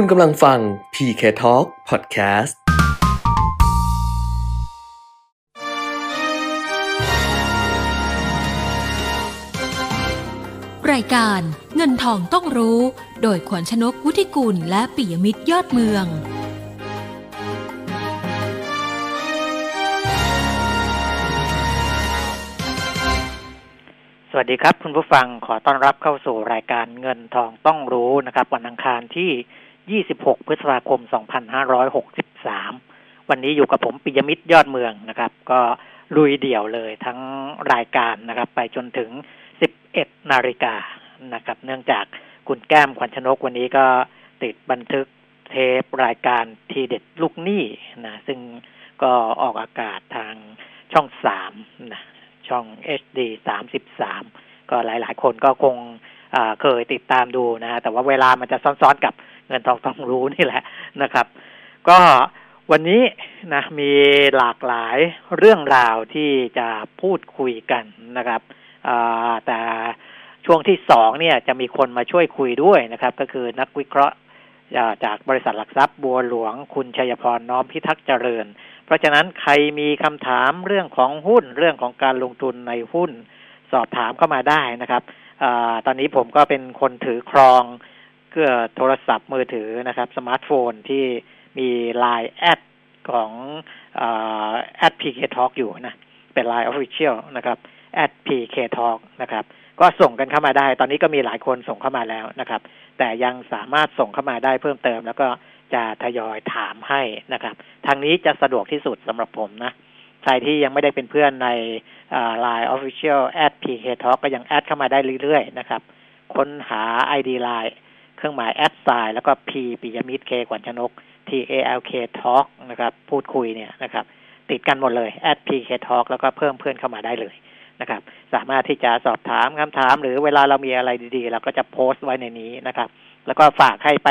คุณกำลังฟัง PK Talk Podcast รายการเงินทองต้องรู้ โดยขวัญชนกวุฒิกุลและปิยมิตรยอดเมือง สวัสดีครับ คุณผู้ฟังขอต้อนรับเข้าสู่รายการเงินทองต้องรู้นะครับ วันอังคารที่ 26 พฤษภาคม 2563 วันนี้อยู่กับผมปิยมิตรยอดเมืองนะครับ ก็ลุยเดี่ยวเลยทั้งรายการนะครับ ไปจนถึง 11 นาฬิกานะครับ เนื่องจากคุณแก้มขวัญชนกวันนี้ก็ติดบันทึกเทปรายการทีเด็ดลูกหนี้นะ ซึ่งก็ออกอากาศทางช่องสามนะช่อง HD สามสิบสามก็หลาย ๆ คนก็คงเคยติดตามดูนะแต่ว่าเวลามันจะซ้อน ๆ กับ เงินทองต้องรู้นี่แหละนะครับ ก็วันนี้นะมีหลากหลายเรื่องราวที่จะพูดคุยกันนะครับแต่ช่วงที่สองเนี่ยจะมีคนมาช่วยคุยด้วยนะครับ ก็คือนักวิเคราะห์จากบริษัทหลักทรัพย์บัวหลวงคุณชัยพรน้อมพิทักษ์เจริญ เพราะฉะนั้นใครมีคำถามเรื่องของหุ้นเรื่องของการลงทุนในหุ้น สอบถามเข้ามาได้นะครับอตอนนี้ผมก็เป็นคนถือครอง กื่อโทรศัพท์มือถือนะครับสมาร์ทโฟนที่มี Line แอดของแอด PK Talk อยู่นะ เป็น Line Official นะครับแอด PK Talk นะครับ ก็ส่งกันเข้ามาได้ ตอนนี้ก็มีหลายคนส่งเข้ามาแล้วนะครับ แต่ยังสามารถส่งเข้ามาได้เพิ่มเติม แล้วก็จะทยอยถามให้นะครับ ทางนี้จะสะดวกที่สุดสำหรับผมนะใครที่ยังไม่ได้เป็นเพื่อนใน Line Official at PK Talk ก็ยังแอดเข้ามาได้เรื่อยๆนะครับ ค้นหา ID Line เครื่องหมายแอดไซน์แล้วก็ P ปิยมิตร K ขวัญชนก T A L K Talk นะครับ พูดคุยเนี่ยนะครับ ติดกันหมดเลย at PK Talk แล้วก็เพิ่มเพื่อนเข้ามาได้เลยนะครับ สามารถที่จะสอบถามคำถาม หรือเวลาเรามีอะไรดีๆ เราก็จะโพสต์ไว้ในนี้นะครับ แล้วก็ฝากให้ไป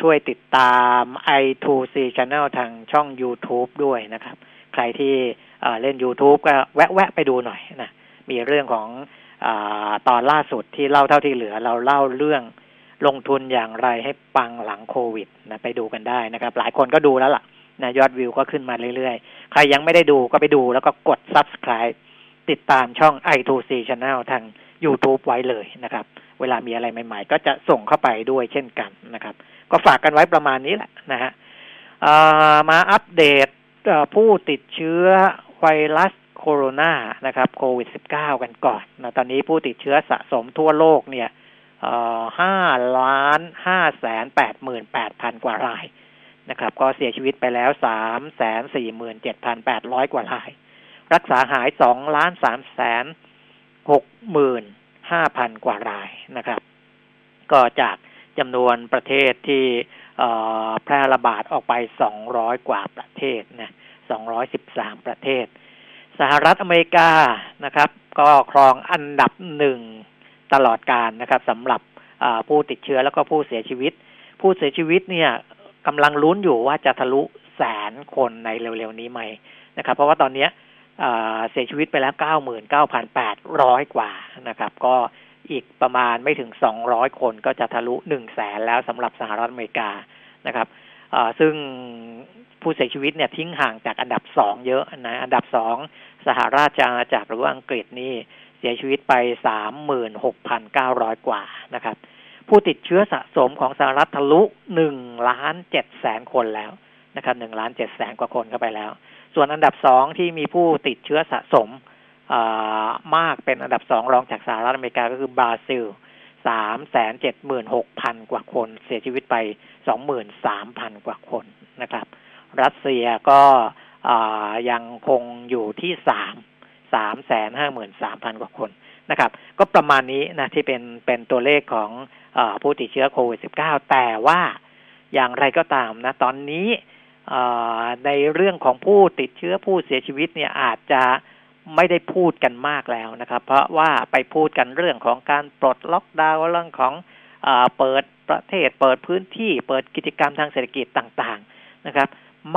ช่วยติดตาม i2c Channel ทางช่อง YouTube ด้วยนะครับ ใครที่เล่น YouTube ก็แวะๆไปดูหน่อยนะ มีเรื่องของอตอนล่าสุดที่เล่าเท่าที่เหลือ เราเล่าเรื่อง ลงทุนอย่างไรให้ปังหลังโควิดนะไปดูกันได้นะครับ หลายคนก็ดูแล้วล่ะนะยอดวิวก็ขึ้นมาเรื่อยๆ ใครยังไม่ได้ดูก็ไปดูแล้วก็กด subscribe ติดตามช่อง i2c Channel ทาง YouTube ไว้เลยนะครับ เวลามีอะไรใหม่ ๆ ก็จะส่งเข้าไปด้วยเช่นกันนะครับ ก็ฝากกันไว้ประมาณนี้แหละนะฮะมาอัปเดตผู้ติดเชื้อไวรัสโคโรนานะครับโควิด -19 กันก่อนนะตอนนี้ผู้ติดเชื้อสะสมทั่วโลกเนี่ย ห้าล้านห้าแสนแปดหมื่นแปดพันกว่ารายนะครับ ก็เสียชีวิตไปแล้วสามแสนสี่หมื่นเจ็ดพันแปดร้อยกว่าราย รักษาหายสองล้านสามแสนหกหมื่นห้าพันกว่ารายนะครับ ก็จากจำนวนประเทศที่แพร่ระบาดออกไปสองร้อยกว่าประเทศนะสองร้อยสิบสามประเทศ สหรัฐอเมริกานะครับ ก็ครองอันดับหนึ่ง ตลอดการนะครับสำหรับผู้ติดเชื้อแล้วก็ผู้เสียชีวิต ผู้เสียชีวิตเนี่ยกำลังลุ้นอยู่ว่าจะทะลุแสนคนในเร็วๆนี้ไหมนะครับ เพราะว่าตอนนี้เสียชีวิตไปแล้วเก้าหมื่นเก้าพันแปดร้อยกว่านะครับ ก็อีกประมาณไม่ถึงสองร้อยคนก็จะทะลุหนึ่งแสนแล้วสำหรับสหรัฐอเมริกานะครับซึ่งผู้เสียชีวิตเนี่ยทิ้งห่างจากอันดับสองเยอะนะ อันดับสองสหราชอาณาจักรหรือว่าอังกฤษนี่ สียชีวิตไปสามหมื่นหกพันเก้าร้อยกว่านะครับ ผู้ติดเชื้อสะสมของสหรัฐทะลุหนึ่งล้านเจ็ดแสนคนแล้วนะครับหนึ่งล้านเจ็ดแสนกว่าคนเข้าไปแล้ว ส่วนอันดับสองที่มีผู้ติดเชื้อสะสมมากเป็นอันดับสองรองจากสหรัฐอเมริกาก็คือบราซิลสามแสนเจ็ดหมื่นหกพันกว่าคน เสียชีวิตไปสองหมื่นสามพันกว่าคนนะครับ รัสเซียก็ยังคงอยู่ที่สาม สามแสนห้าหมื่นสามพันกว่าคนนะครับ ก็ประมาณนี้นะที่เป็นเป็นตัวเลขของอผู้ติดเชื้อโควิด -19 แต่ว่าอย่างไรก็ตามนะตอนนี้ในเรื่องของผู้ติดเชื้อผู้เสียชีวิตเนี่ยอาจจะไม่ได้พูดกันมากแล้วนะครับ เพราะว่าไปพูดกันเรื่องของการปลดล็อกดาวน์เรื่องของอเปิดประเทศเปิดพื้นที่เปิดกิจกรรมทางเศรษฐกิจต่าง ๆนะครับ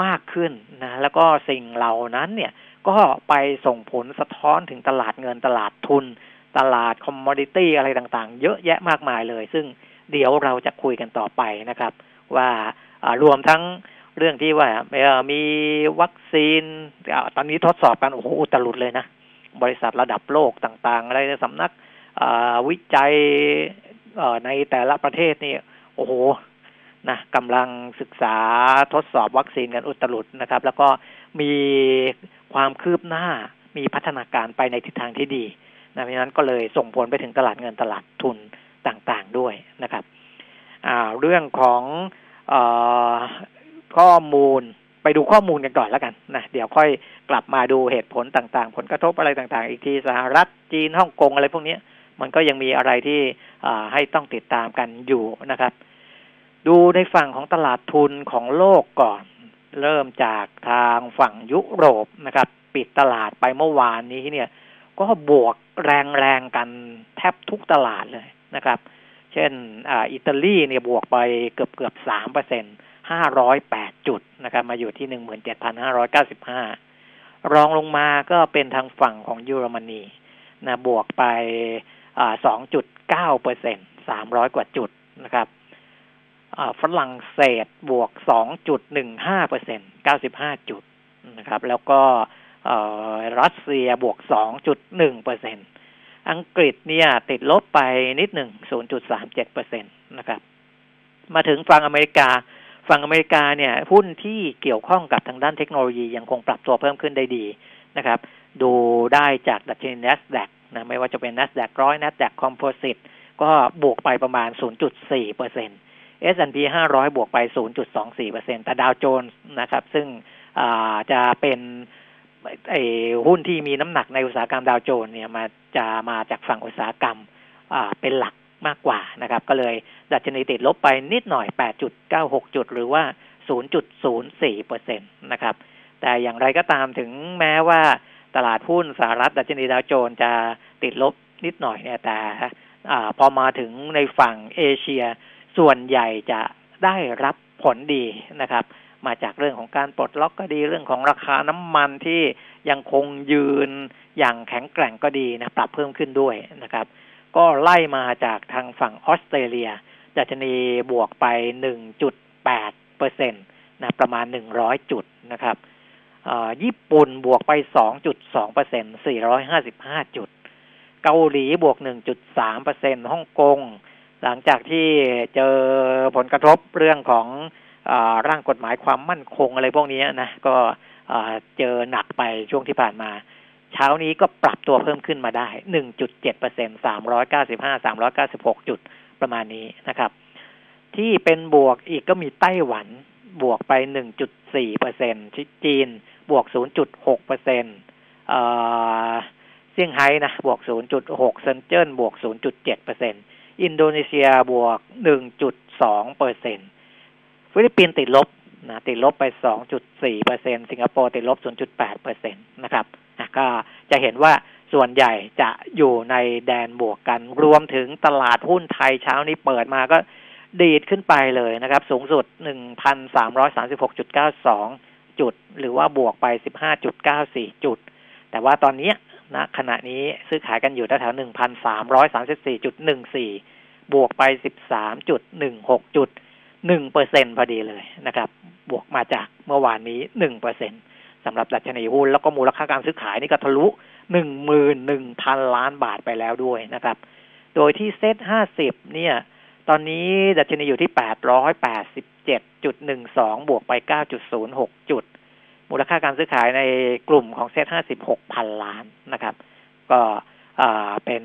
มากขึ้นนะแล้วก็สิ่งเหล่านั้นเนี่ย ก็ไปส่งผลสะท้อนถึงตลาดเงินตลาดทุน ตลาดคอมมอดิตี้อะไรต่างๆ เยอะแยะมากมายเลย ซึ่งเดี๋ยวเราจะคุยกันต่อไปนะครับ ว่ารวมทั้งเรื่องที่ว่ามีวัคซีน ตอนนี้ทดสอบกันโอ้โหอุตลุดเลยนะ บริษัทระดับโลกต่างๆ อะไรสำนักวิจัยในแต่ละประเทศนี่โอ้โหนะกำลังศึกษาทดสอบวัคซีนกันอุตลุดนะครับ แล้วก็มี ความคืบหน้ามีพัฒนาการไปในทิศทางที่ดีนะเพราะนั้นก็เลยส่งผลไปถึงตลาดเงินตลาดทุนต่างๆด้วยนะครับเรื่องของอข้อมูลไปดูข้อมูลกันก่อนแล้วกันนะเดี๋ยวค่อยกลับมาดูเหตุผลต่างๆ ผลกระทบอะไรต่างๆ อีกทีสหรัฐจีนฮ่องกงอะไรพวกนี้มันก็ยังมีอะไรที่ให้ต้องติดตามกันอยู่นะครับ ดูในฝั่งของตลาดทุนของโลกก่อน เริ่มจากทางฝั่งยุโรปนะครับ ปิดตลาดไปเมื่อวานนี้เนี่ย ก็บวกแรงๆกันแทบทุกตลาดเลยนะครับ เช่นอิตาลีเนี่ยบวกไปเกือบเกือบสามเปอร์เซ็นห้าร้อยแปดจุดนะครับ มาอยู่ที่หนึ่งหมื่นเจ็ดพันห้าร้อยเก้าสิบห้ารองลงมาก็เป็นทางฝั่งของเยอรมนีนะบวกไปสองจุดเก้าเปอร์เซ็นสามร้อยกว่าจุดนะครับ ฝรั่งเศสบวกสองจุดหนึ่งห้าเปอร์เซ็นเก้าสิบห้าจุดนะครับ แล้วก็รัสเซียบวกสองจุดหนึ่งเปอร์เซ็นต์อังกฤษเนี่ยติดลบไปนิดหนึ่งศูนย์จุดสามเจ็ดเปอร์เซ็นต์นะครับ มาถึงฝั่งอเมริกา ฝั่งอเมริกาเนี่ยหุ้นที่เกี่ยวข้องกับทางด้านเทคโนโลยียังคงปรับตัวเพิ่มขึ้นได้ดีนะครับ ดูได้จากดัชนี NASDAQ นะไม่ว่าจะเป็น NASDAQ ร้อย NASDAQ Composite ก็บวกไปประมาณ 0.4เปอร์เซ็นต์ S&P 500 บวกไป 0.24เปอร์เซ็นต์แต่ดาวโจนส์นะครับ ซึ่งจะเป็นหุ้นที่มีน้ำหนักในอุตสาหกรรมดาวโจนส์เนี่ยมาจะมาจากฝั่งอุตสาหกรรมเป็นหลักมากกว่านะครับ ก็เลยดัชนีติดลบไปนิดหน่อย 8.96 จุด หรือว่า 0.04เปอร์เซ็นต์นะครับ แต่อย่างไรก็ตามถึงแม้ว่าตลาดหุ้นสหรัฐดัชนีดาวโจนส์จะติดลบนิดหน่อยเนี่ยแต่อพอมาถึงในฝั่งเอเชีย ส่วนใหญ่จะได้รับผลดีนะครับ มาจากเรื่องของการปลดล็อกก็ดีเรื่องของราคาน้ำมันที่ยังคงยืนอย่างแข็งแกร่งก็ดีนะปรับเพิ่มขึ้นด้วยนะครับ ก็ไล่มาจากทางฝั่งออสเตรเลียดัชนีบวกไป 1.8เปอร์เซ็นตนะประมาณ 100 จุดนะครับญี่ปุ่นบวกไป 2.2เปอร์เซ็นต์455 จุด เกาหลีบวก 1.3เปอร์เซ็นต์ฮ่องกง หลังจากที่เจอผลกระทบเรื่องของอร่างกฎหมายความมั่นคงอะไรพวกนี้นะก็เจอหนักไปช่วงที่ผ่านมา เช้านี้ก็ปรับตัวเพิ่มขึ้นมาได้ 1.7เปอร์เซ็น395 396 จุดประมาณนี้นะครับ ที่เป็นบวกอีกก็มีไต้หวันบวกไป 1.4เปอร์เซ็นต์ที่จีนบวก 0.6เปอร์เซ็นต์เซี่ยงไฮ้นะบวก 0.6เซินเจิ้นบวก 0.7เปอร์เซ็นต์ อินโดนีเซียบวก 1.2เปอร์เซ็นต์ฟิลิปปินส์ติดลบนะติดลบไป 2.4เปอร์เซ็นต์สิงคโปร์ติดลบ 0.8เปอร์เซ็นต์นะครับก็จะเห็นว่าส่วนใหญ่จะอยู่ในแดนบวกกัน รวมถึงตลาดหุ้นไทยเช้านี้เปิดมาก็ดีดขึ้นไปเลยนะครับ สูงสุด 1,336.92 จุด หรือว่าบวกไปสิบห้าจุดเก้าสี่จุด แต่ว่าตอนนี้ ณขณะนี้ซื้อขายกันอยู่แถวหนึ่งพันสามร้อยสามสิบสี่จุดหนึ่งสี่บวกไปสิบสามจุดหนึ่งหกจุดหนึ่งเปอร์เซ็นพอดีเลยนะครับ บวกมาจากเมื่อวานนี้หนึ่งเปอร์เซ็นสำหรับดัชนีหุ้นแล้วก็มูลค่าการซื้อขายนี่ก็ทะลุหนึ่งหมื่นหนึ่งพันล้านบาทไปแล้วด้วยนะครับ โดยที่เซ็ตห้าสิบเนี่ย ตอนนี้ดัชนีอยู่ที่แปดร้อยแปดสิบ7.12บวกไป9.06จุด มูลค่าการซื้อขายในกลุ่มของเซ็ต56พันล้านนะครับ ก็เป็น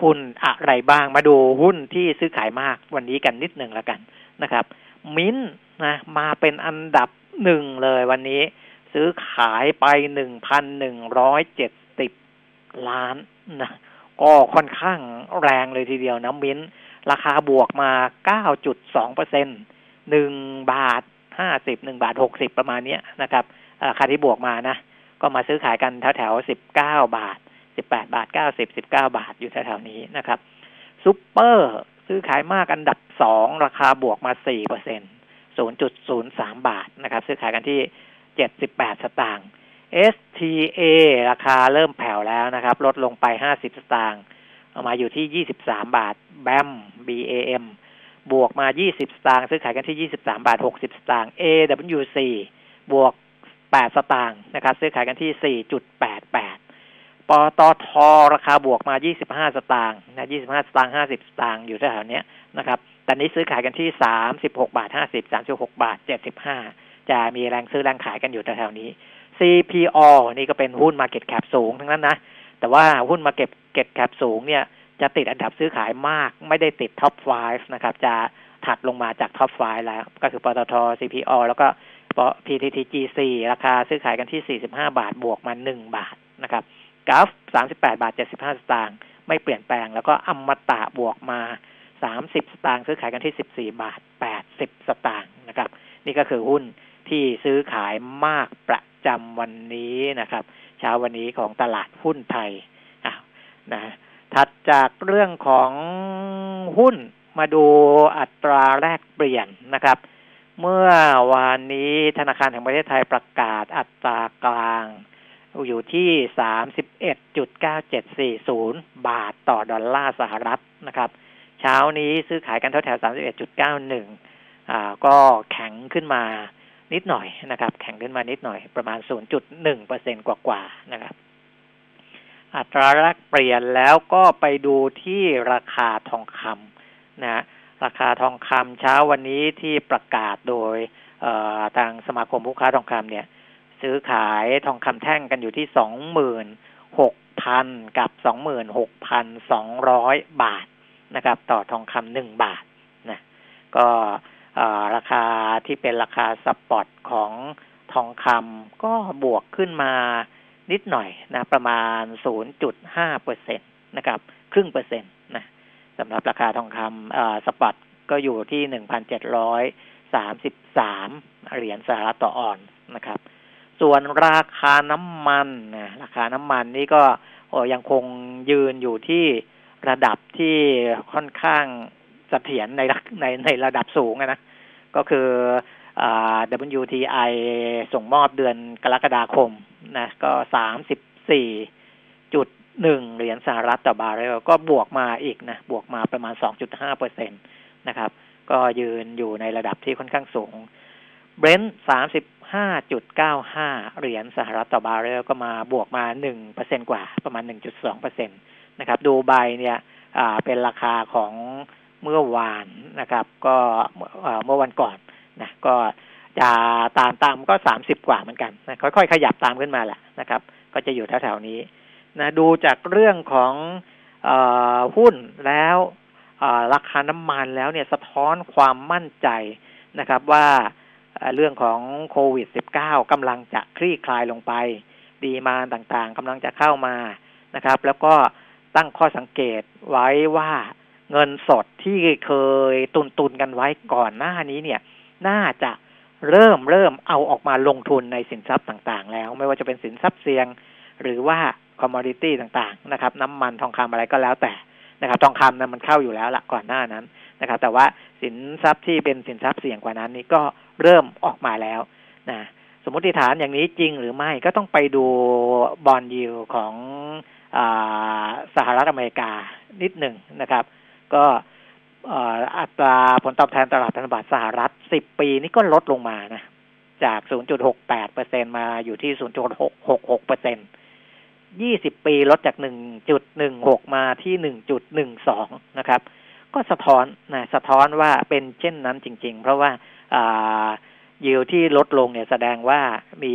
หุ้นอะไรบ้างมาดูหุ้นที่ซื้อขายมากวันนี้กันนิดหนึ่งแล้วกันนะครับ มิ้นนะมาเป็นอันดับหนึ่งเลยวันนี้ ซื้อขายไปหนึ่งพันหนึ่งร้อยเจ็ดสิบล้านนะก็ค่อนข้างแรงเลยทีเดียวนะมิ้น ราคาบวกมา9.2เปอร์เซ็นหนึ่งบาท ห้าสิบหนึ่งบาทหกสิบประมาณนี้นะครับราคาที่บวกมานะ ก็มาซื้อขายกันแถวแถวสิบเก้าบาทสิบแปดบาทเก้าสิบสิบเก้าบาทอยู่แถวแถวนี้นะครับซูเปอร์ซื้อขายมากอันดับสองราคาบวกมาสี่เปอร์เซ็นศูนย์จุดศูนย์สามบาทนะครับ ซื้อขายกันที่เจ็ดสิบแปดสตางค์ STA ราคาเริ่มแผ่วแล้วนะครับ ลดลงไปห้าสิบสตางค์มาอยู่ที่23บสามบาท BAM BAM บวกมา 20 สตางค์ซื้อขายกันที่ 23 บาท 60 สตางค์ AWC บวก 8 สตางค์นะครับซื้อขายกันที่ 4.88 ปตทราคาบวกมา 25 สตางค์นะ25 สตางค์ 50 สตางค์อยู่แถวๆนี้นะครับตอนนี้ซื้อขายกันที่ 36 บาท 50 36 บาท 75 จะมีแรงซื้อแรงขายกันอยู่แถวๆนี้ CPO นี่ก็เป็นหุ้น Market Cap สูงทั้งนั้นนะ แต่ว่าหุ้น Market Cap สูงเนี่ย จะติดอันดับซื้อขายมาก ไม่ได้ติดท็อป 5 นะครับ จะถัดลงมาจากท็อป 5 แล้ว ก็คือปตท CPO แล้วก็ PTTGC ราคาซื้อขายกันที่ 45 บาทบวกมา 1 บาทนะครับกราฟ38 บาท 75 สตางค์ไม่เปลี่ยนแปลง แล้วก็อมตะบวกมา 30 สตางค์ซื้อขายกันที่ 14 บาท 80 สตางค์นะครับ นี่ก็คือหุ้นที่ซื้อขายมากประจำวันนี้นะครับ เช้าวันนี้ของตลาดหุ้นไทยนะ ถัดจากเรื่องของหุ้นมาดูอัตราแลกเปลี่ยนนะครับ เมื่อวานนี้ธนาคารแห่งประเทศไทยประกาศอัตรากลาง อยู่ที่สามสิบเอ็ดจุดเก้าเจ็ดสี่ศูนย์บาทต่อดอลลาร์สหรัฐนะครับ เช้านี้ซื้อขายกันแถวๆสามสิบเอ็ดจุดเก้าหนึ่งอ่าก็แข็งขึ้นมานิดหน่อยนะครับ แข็งขึ้นมานิดหน่อยประมาณศูนย์จุดหนึ่งเปอร์เซ็นกว่าๆนะครับ อัตราแลกเปลี่ยนแล้วก็ไปดูที่ราคาทองคำนะราคาทองคำเช้าวันนี้ที่ประกาศโดยทางสมาคมผู้ค้าทองคำเนี่ย ซื้อขายทองคำแท่งกันอยู่ที่สองหมื่นหกพันกับสองหมื่นหกพันสองร้อยบาทนะครับ ต่อทองคำหนึ่งบาทนะก็ราคาที่เป็นราคาสปอตของทองคำก็บวกขึ้นมา นิดหน่อยนะประมาณ 0.5เปอร์เซ็นตนะครับ ครึ่งเปอร์เซ็นต์นะสำหรับราคาทองคำสปอตก็อยู่ที่ 1,733 เหรียญสหรัฐต่อออนนะครับ ส่วนราคาน้ำมันนะราคาน้ำมันนี่ก็ยังคงยืนอยู่ที่ระดับที่ค่อนข้างเสถียรในในในระดับสูงนะ ก็คือ WTI ส่งมอบเดือนกรกฎาคมนะก็สามสิบสี่จุดหนึ่งเหรียญสหรัฐต่อบาร์เรลก็บวกมาอีกนะบวกมาประมาณสองจุดห้าเปอร์เซ็นตนะครับ ก็ยืนอยู่ในระดับที่ค่อนข้างสูงเบรนท์สามสิบห้าจุดเก้าห้าเหรียญสหรัฐต่อบาร์เรลก็มาบวกมาหนึ่งเปอร์เซ็นกว่าประมาณหนึ่งจุดสองเปอร์เซ็นตนะครับ ดูใบเนี่ยเป็นราคาของเมื่อวานนะครับ ก็เมื่อวันก่อน นะก็จะตามตามก็สามสิบกว่าเหมือนกันนะค่อยๆขยับตามขึ้นมาแหละนะครับ ก็จะอยู่แถวๆนี้นะดูจากเรื่องของอหุ้นแล้วราคาน้ำมันแล้วเนี่ยสะท้อนความมั่นใจนะครับว่าเรื่องของโควิด -19 กำลังจะคลี่คลายลงไป ดีมาต่างๆกำลังจะเข้ามานะครับ แล้วก็ตั้งข้อสังเกตไว้ว่าเงินสดที่เคยตุนตุนกันไว้ก่อนหน้านี้เนี่ย น่าจะเริ่มเริ่มเอาออกมาลงทุนในสินทรัพย์ต่างๆ แล้ว ไม่ว่าจะเป็นสินทรัพย์เสี่ยง หรือว่าคอมมอดิตี้ต่างๆนะครับ น้ำมันทองคำอะไรก็แล้วแต่นะครับ ทองคำนะมันเข้าอยู่แล้วละก่อนหน้านั้นนะครับ แต่ว่าสินทรัพย์ที่เป็นสินทรัพย์เสี่ยงกว่านั้นนี้ก็เริ่มออกมาแล้วนะสมมติฐานอย่างนี้จริงหรือไม่ก็ต้องไปดูบอลยิวของอสหรัฐอเมริกานิดหนึ่งนะครับ ก็ อัตราผลตอบแทนตลาดพันธบัตรสหรัฐ 10 ปีนี่ก็ลดลงมานะ จาก 0.68เปอร์เซ็นมาอยู่ที่ 0.66เปอร์เซ็น20ปีลดจาก1.16มาที่1.12นะครับ ก็สะท้อนนะสะท้อนว่าเป็นเช่นนั้นจริง ๆ เพราะว่ายิวที่ลดลงเนี่ยแสดงว่ามี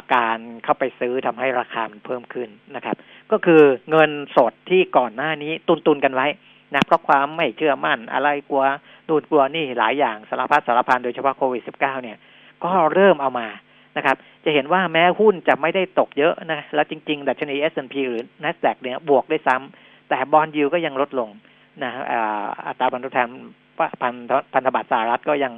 าการเข้าไปซื้อทำให้ราคามันเพิ่มขึ้นนะครับ ก็คือเงินสดที่ก่อนหน้านี้ตุนตุนกันไว้ นะเพราะความไม่เชื่อมั่นอะไรกลัวดูดกลัวนี่หลายอย่างสารพัดสารพันโดยเฉพาะโควิด -19 เนี่ย ก็เริ่มเอามานะครับ จะเห็นว่าแม้หุ้นจะไม่ได้ตกเยอะนะ แล้วจริงๆ ดัชนี S&P หรือ NASDAQ เนี่ยบวกได้ซ้ำแต่บอลยูก็ยังลดลงนะอัตราผลตอบแทนพันพันธบัตรสหรัฐก็ยัง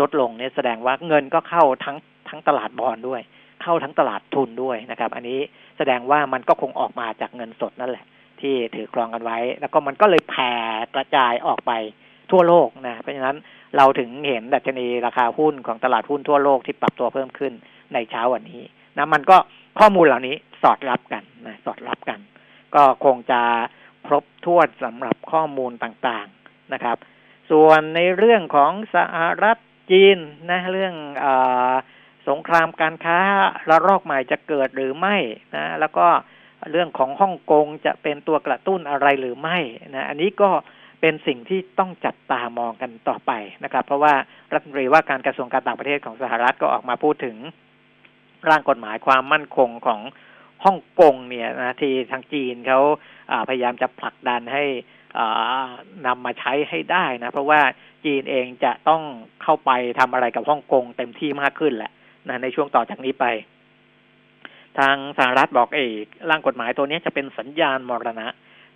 ลดลงเนี่ยแสดงว่าเงินก็เข้าทั้งทั้งตลาดบอลด้วย เข้าทั้งตลาดทุนด้วยนะครับ อันนี้แสดงว่ามันก็คงออกมาจากเงินสดนั่นแหละ ที่ถือครองกันไว้ แล้วก็มันก็เลยแผ่กระจายออกไปทั่วโลกนะ เพราะฉะนั้นเราถึงเห็นดัชนีราคาหุ้นของตลาดหุ้นทั่วโลกที่ปรับตัวเพิ่มขึ้นในเช้าวันนี้นะมันก็ข้อมูลเหล่านี้สอดรับกันนะสอดรับกัน ก็คงจะครบถ้วนสำหรับข้อมูลต่างๆนะครับ ส่วนในเรื่องของสหรัฐจีนนะเรื่องอสงครามการค้าระลอกใหม่จะเกิดหรือไม่นะแล้วก็ เรื่องของฮ่องกงจะเป็นตัวกระตุ้นอะไรหรือไม่นะอันนี้ก็เป็นสิ่งที่ต้องจับตามองกันต่อไปนะครับ เพราะว่ารัฐมนตรีว่าการกระทรวงการต่างประเทศของสหรัฐก็ออกมาพูดถึง ร่างกฎหมายความมั่นคงของฮ่องกงเนี่ยนะที่ทางจีนเขาพยายามจะผลักดันให้นำมาใช้ให้ได้นะ เพราะว่าจีนเองจะต้องเข้าไปทำอะไรกับฮ่องกงเต็มที่มากขึ้นแหละนะในช่วงต่อจากนี้ไป ทางสหรัฐบอกเอกร่างกฎหมายตัวนี้จะเป็นสัญญาณมรณะ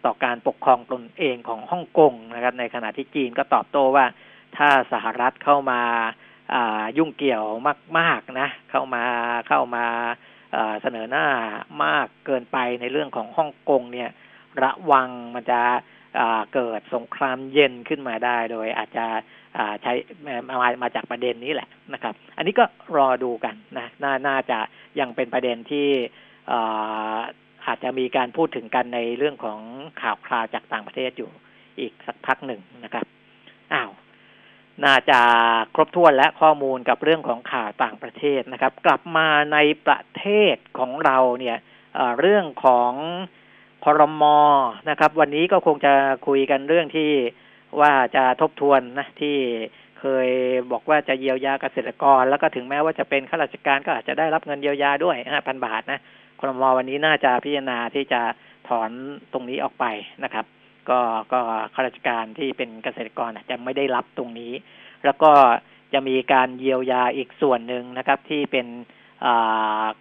ต่อการปกครองตนเองของฮ่องกงนะครับ ในขณะที่จีนก็ตอบโต้ว่า ถ้าสหรัฐเข้ามายุ่งเกี่ยวมาก ๆนะ เข้ามาเข้ามาเสนอหน้ามากเกินไปในเรื่องของฮ่องกงเนี่ย ระวังมันจะ เกิดสงครามเย็นขึ้นมาได้ โดยอาจจะใช้มามาจากประเด็นนี้แหละนะครับ อันนี้ก็รอดูกันนะนน่าจะยังเป็นประเด็นที่อาจจะมีการพูดถึงกันในเรื่องของข่าวคราวจากต่างประเทศอยู่อีกสักพักหนึ่งนะครับอ้าวน่าจะครบถ้วนและข้อมูลกับเรื่องของข่าวต่างประเทศนะครับ กลับมาในประเทศของเราเนี่ยเเรื่องของ คอรมอนะครับ วันนี้ก็คงจะคุยกันเรื่องที่ว่าจะทบทวนนะที่เคยบอกว่าจะเยียวยาเกษตรกร แล้วก็ถึงแม้ว่าจะเป็นข้าราชการก็อาจจะได้รับเงินเยียวยาด้วยห้าพันบาทนะครมอวันนี้น่าจะพิจารณาที่จะถอนตรงนี้ออกไปนะครับ ก็ก็ข้าราชการที่เป็นเกษตรกรอาจจะไม่ได้รับตรงนี้ แล้วก็จะมีการเยียวยาอีกส่วนหนึ่งนะครับ ที่เป็น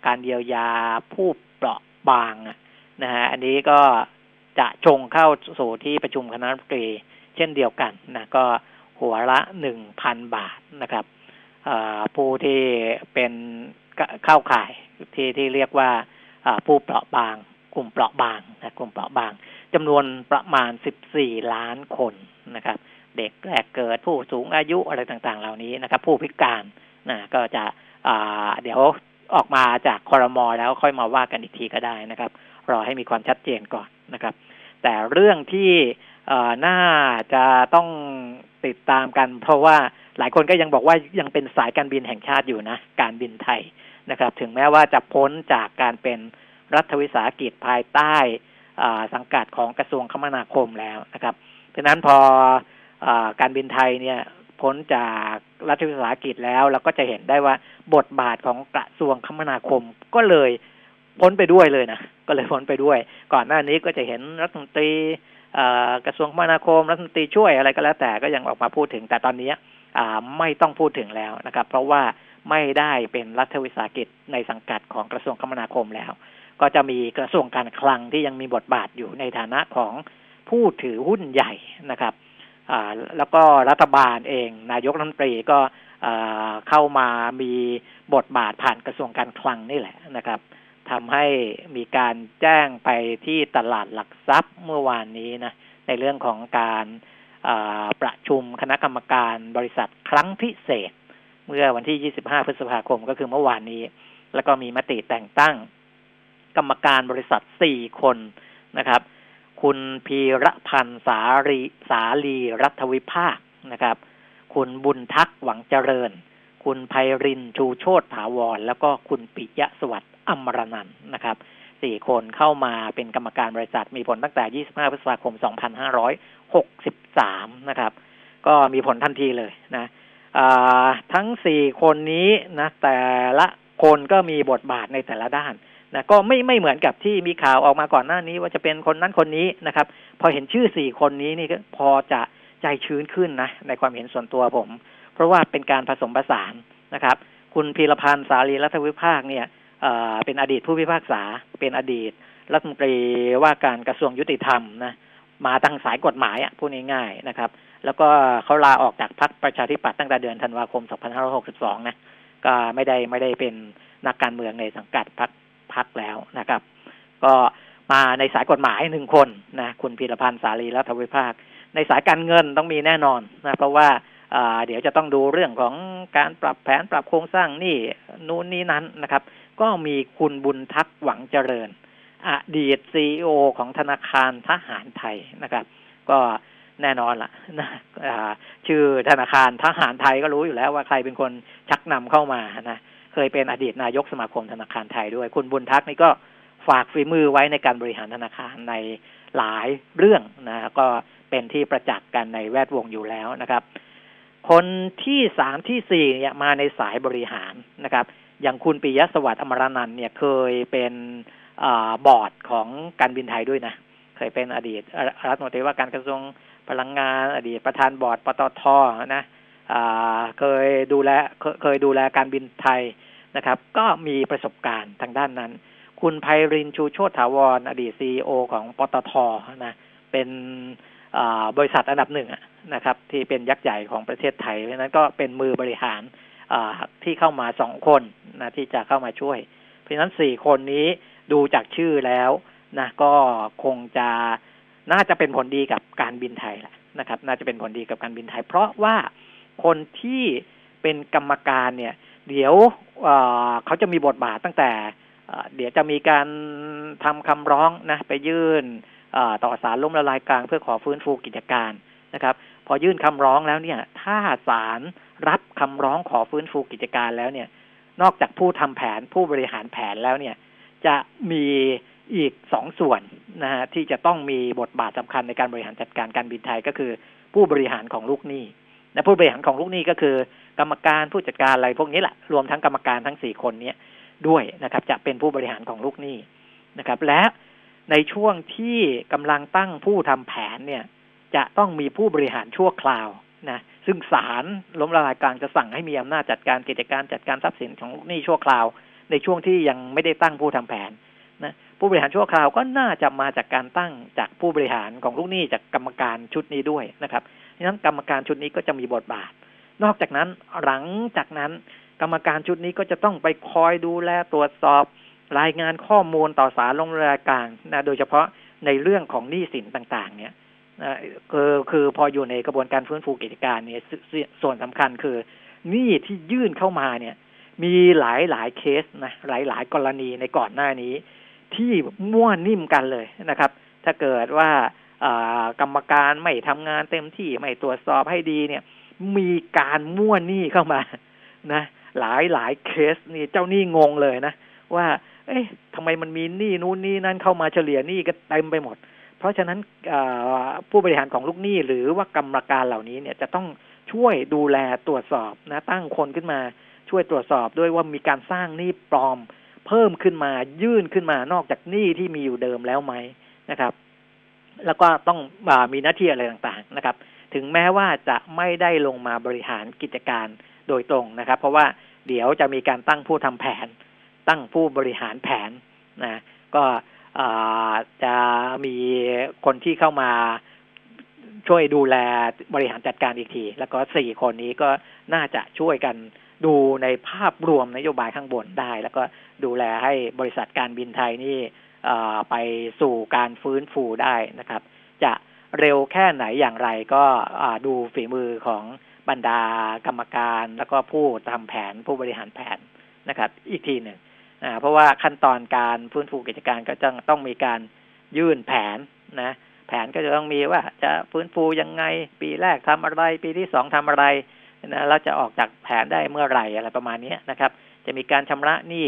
การเยียวยาผู้เปราะบาง นะฮะอันนี้ก็จะชงเข้าสู่ที่ประชุมคณะรัฐมนตรีเช่นเดียวกันนะก็หัวละหนึ่งพันบาทนะครับผู้ที่เป็นเข้าข่ายที่ที่เรียกว่าผู้เปราะบาง กลุ่มเปราะบางนะกลุ่มเปราะบางจำนวนประมาณสิบสี่ล้านคนนะครับ เด็กแรกเกิดผู้สูงอายุอะไรต่างๆ เหล่านี้นะครับ ผู้พิการนะก็จะเดี๋ยวออกมาจากคอรมอแล้วค่อยมาว่ากันอีกทีก็ได้นะครับ รอให้มีความชัดเจนก่อนนะครับ แต่เรื่องที่น่าจะต้องติดตามกัน เพราะว่าหลายคนก็ยังบอกว่ายังเป็นสายการบินแห่งชาติอยู่นะ การบินไทยนะครับ ถึงแม้ว่าจะพ้นจากการเป็นรัฐวิสาหกิจภายใต้สังกัดของกระทรวงคมนาคมแล้วนะครับเพราะนั้นพออการบินไทยเนี่ยพ้นจากรัฐวิสาหกิจแล้วเราก็จะเห็นได้ว่าบทบาทของกระทรวงคมนาคมก็เลย พ้นไปด้วยเลยนะก็เลยพ้นไปด้วย ก่อนหน้านี้ก็จะเห็นรัฐมนตรีกระทรวงคมนาคมรัฐมนตรีช่วยอะไรก็แล้วแต่ก็ยังออกมาพูดถึง แต่ตอนนี้ไม่ต้องพูดถึงแล้วนะครับ เพราะว่าไม่ได้เป็นรัฐวิสาหกิจในสังกัดของกระทรวงคมนาคมแล้ว ก็จะมีกระทรวงการคลังที่ยังมีบทบาทอยู่ในฐานะของผู้ถือหุ้นใหญ่นะครับแล้วก็รัฐบาลเอง นายกรัฐมนตรีก็เข้ามามีบทบาทผ่านกระทรวงการคลังนี่แหละนะครับ ทำให้มีการแจ้งไปที่ตลาดหลักทรัพย์เมื่อวานนี้นะในเรื่องของการประชุมคณะกรรมการบริษัทครั้งพิเศษ เมื่อวันที่ 25 พฤษภาคมก็คือเมื่อวานนี้ แล้วก็มีมติแต่งตั้ง กรรมการบริษัท 4 คนนะครับ คุณพีระพันธ์สาลีสาลีรัฐวิภาคนะครับ คุณบุญทักษ์หวังเจริญ คุณไพรินชูโชตถาวร แล้วก็คุณปิยะสวัสดิ์ อมรนันนะครับสี่คนเข้ามาเป็นกรรมการบริษัทมีผลตั้งแต่ 25 พฤษภาคม 2563 นะครับ ก็มีผลทันทีเลยนะทั้งสี่คนนี้นะแต่ละคนก็มีบทบาทในแต่ละด้านนะก็ไม่ไม่เหมือนกับที่มีข่าวออกมาก่อนหน้านี้ ว่าจะเป็นคนนั้นคนนี้นะครับ พอเห็นชื่อสี่คนนี้นี่ก็พอจะใจชื้นขึ้นนะในความเห็นส่วนตัวผม เพราะว่าเป็นการผสมผสานนะครับ คุณพีรพันธ์สาลีรัฐวิภาคเนี่ย เป็นอดีตผู้พิพากษา เป็นอดีตรัฐมนตรีว่าการกระทรวงยุติธรรมนะมาตั้งสายกฎหมายอะพูดง่ายๆนะครับ แล้วก็เขาลาออกจากพรรคประชาธิปัตย์ตั้งแต่เดือนธันวาคม 2562 นะก็ไม่ได้ไม่ได้เป็นนักการเมืองในสังกัดพรรคพรรคแล้วนะครับ ก็มาในสายกฎหมายหนึ่งคนนะคุณพีรพันธ์สาลีรัฐวิภาค ในสายการเงินต้องมีแน่นอนนะเพราะว่าเดี๋ยวจะต้องดูเรื่องของการปรับแผนปรับโครงสร้างนี่นู่นนี่นั้นนะครับ ก็มีคุณบุญทักษ์หวังเจริญ อดีตซีอของธนาคารทหารไทยนะครับ ก็แน่นอนละ่ะนะชื่อธนาคารทหารไทยก็รู้อยู่แล้วว่าใครเป็นคนชักนำเข้ามานะเคยเป็นอดีตนายกสมาคมธนาคารไทยด้วย คุณบุญทักษ์นี่ก็ฝากฝีมือไว้ในการบริหารธนาคารในหลายเรื่องนะก็เป็นที่ประจักษ์กันในแวดวงอยู่แล้วนะครับ คนที่สามที่สี่เนี่ยมาในสายบริหารนะครับ อย่างคุณปิยะสวัสดิ์อมรนันเนี่ยเคยเป็นอบอร์ดของการบินไทยด้วยนะ เคยเป็นอดีตรัฐมนตรีว่าการกระทรวงพลังงาน อดีตประธานบอร์ดปตทนะเคยดูแลเคยดูแลการบินไทยนะครับ ก็มีประสบการณ์ทางด้านนั้น คุณไพรินชูโชตถาวร อดีตซีอของปตทนะเป็นบริษัทอันดับหนึ่งนะครับ ที่เป็นยักษ์ใหญ่ของประเทศไทยเพราะนั้นก็เป็นมือบริหาร ที่เข้ามาสองคนนะที่จะเข้ามาช่วย เพราะฉะนั้นสี่คนนี้ดูจากชื่อแล้วนะก็คงจะน่าจะเป็นผลดีกับการบินไทยแหละนะครับ น่าจะเป็นผลดีกับการบินไทย เพราะว่าคนที่เป็นกรรมการเนี่ย เดี๋ยวเขาจะมีบทบาทตั้งแต่เดี๋ยวจะมีการทำคำร้องนะไปยื่นต่อศาลล้มละลายกลางเพื่อขอฟื้นฟูกิจการนะครับ พอยื่นคำร้องแล้วเนี่ย ถ้าศาล รับคำร้องขอฟื้นฟูกิจการแล้วเนี่ย นอกจากผู้ทำแผนผู้บริหารแผนแล้วเนี่ย จะมีอีกสองส่วนนะฮะที่จะต้องมีบทบาทสำคัญในการบริหารจัดการการบินไทยก็คือ ผู้บริหารของลูกหนี้และผู้บริหารของลูกหนี้ก็คือ กรรมการผู้จัดการอะไรพวกนี้แหละรวมทั้งกรรมการทั้งสี่คนนี้ด้วยนะครับ จะเป็นผู้บริหารของลูกหนี้นะครับ และในช่วงที่กำลังตั้งผู้ทำแผนเนี่ย จะต้องมีผู้บริหารชั่วคราว นะซึ่งศาลล้มละลายกลางจะสั่งให้มีอำนาจจัดการกิจการจัดการทรัพย์สินของลูกหนี้ชั่วคราว ในช่วงที่ยังไม่ได้ตั้งผู้ทำแผนนะผู้บริหารชั่วคราวก็น่าจะมาจากการตั้งจากผู้บริหารของลูกหนี้จากกรรมการชุดนี้ด้วยนะครับดังนั้นกรรมการชุดนี้ก็จะมีบทบาท นอกจากนั้นหลังจากนั้น กรรมการชุดนี้ก็จะต้องไปคอยดูแลตรวจสอบรายงานข้อมูลต่อสารลงรายการนะโดยเฉพาะในเรื่องของหนี้สินต่างๆ เนี่ย คือคือพออยู่ในกระบวนการฟื้นฟูกิจการเนี่ยส่วนสำคัญคือหนี้ที่ยื่นเข้ามาเนี่ย มีหลายหลายเคสนะหลายหลายกรณีในก่อนหน้านี้ ที่มั่วนิ่มกันเลยนะครับ ถ้าเกิดว่ากรรมการไม่ทำงานเต็มที่ไม่ตรวจสอบให้ดีเนี่ย มีการมั่วหนี้เข้ามานะ หลายหลายเคสนี่เจ้าหนี้งงเลยนะ ว่า เอ๊ะทำไมมันมีหนี้นู้นนี่นั่นเข้ามาเฉลี่ยหนี้ก็เต็มไปหมด เพราะฉะนั้นผู้บริหารของลูกหนี้หรือว่ากรรมการเหล่านี้เนี่ยจะต้องช่วยดูแลตรวจสอบนะตั้งคนขึ้นมาช่วยตรวจสอบด้วยว่ามีการสร้างหนี้ปลอม เพิ่มขึ้นมายื่นขึ้นมานอกจากหนี้ที่มีอยู่เดิมแล้วไหมนะครับ แล้วก็ต้องอมีหน้าที่อะไรต่างๆนะครับ ถึงแม้ว่าจะไม่ได้ลงมาบริหารกิจการโดยตรงนะครับ เพราะว่าเดี๋ยวจะมีการตั้งผู้ทำแผน ตั้งผู้บริหารแผนนะก็ จะมีคนที่เข้ามาช่วยดูแลบริหารจัดการอีกที แล้วก็สี่คนนี้ก็น่าจะช่วยกันดูในภาพรวมนโยบายข้างบนได้ แล้วก็ดูแลให้บริษัทการบินไทยนี่ไปสู่การฟื้นฟูได้นะครับ จะเร็วแค่ไหนอย่างไรก็ดูฝีมือของบรรดากรรมการ แล้วก็ผู้ทำแผนผู้บริหารแผนนะครับ อีกทีหนึ่ง เพราะว่าขั้นตอนการฟื้นฟูกิจการก็จะต้องมีการยื่นแผนนะ แผนก็จะต้องมีว่าจะฟื้นฟูยังไงปีแรกทำอะไร ปีที่สองทำอะไรนะเราจะออกจากแผนได้เมื่อไหร่อะไรประมาณนี้นะครับ จะมีการชำระหนี้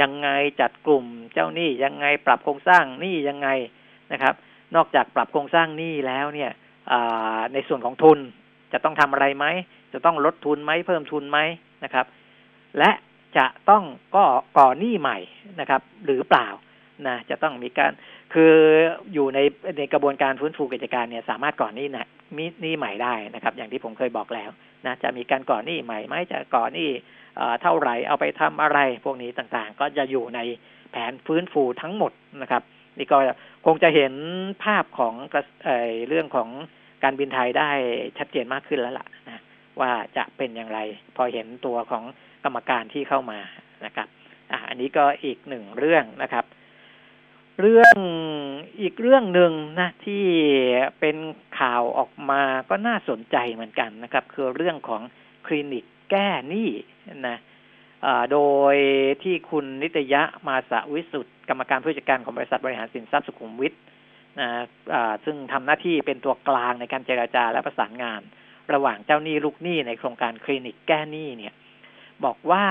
ยังไงจัดกลุ่มเจ้าหนี้ยังไงปรับโครงสร้างหนี้ยังไงนะครับ นอกจากปรับโครงสร้างหนี้แล้วเนี่ยในส่วนของทุนจะต้องทำอะไรไหมจะต้องลดทุนไหมเพิ่มทุนไหมนะครับ และ จะต้องก็ก่อหนี้ใหม่นะครับ หรือเปล่านะจะต้องมีการคืออยู่ในในกระบวนการฟื้นฟูกิจการเนี่ยสามารถก่อหนี้นะมีหนี้ใหม่ได้นะครับ อย่างที่ผมเคยบอกแล้วนะจะมีการก่อหนี้ใหม่ไหมจะก่อหนี้เท่าไหร่เอาไปทำอะไรพวกนี้ต่างๆ ก็จะอยู่ในแผนฟื้นฟูทั้งหมดนะครับนี่ก็คงจะเห็นภาพของเรื่องของการบินไทยได้ชัดเจนมากขึ้นแล้วล่ะนะว่าจะเป็นอย่างไร พอเห็นตัวของ กรรมการที่เข้ามานะครับอ่าอันนี้ก็อีกหนึ่งเรื่องนะครับ เรื่องอีกเรื่องหนึ่งนะที่เป็นข่าวออกมาก็น่าสนใจเหมือนกันนะครับ คือเรื่องของคลินิกแก้หนี้นะโดยที่คุณนิตยะมาสวิสุทธ์กรรมการผู้จัดการของบริษัทบริหารสินทรัพย์สุขุมวิทนะซึ่งทำหน้าที่เป็นตัวกลางในการเจราจาและประสานงาน ระหว่างเจ้าหนี้ลูกหนี้ในโครงการคลินิกแก้หนี้เนี่ย บอกว่า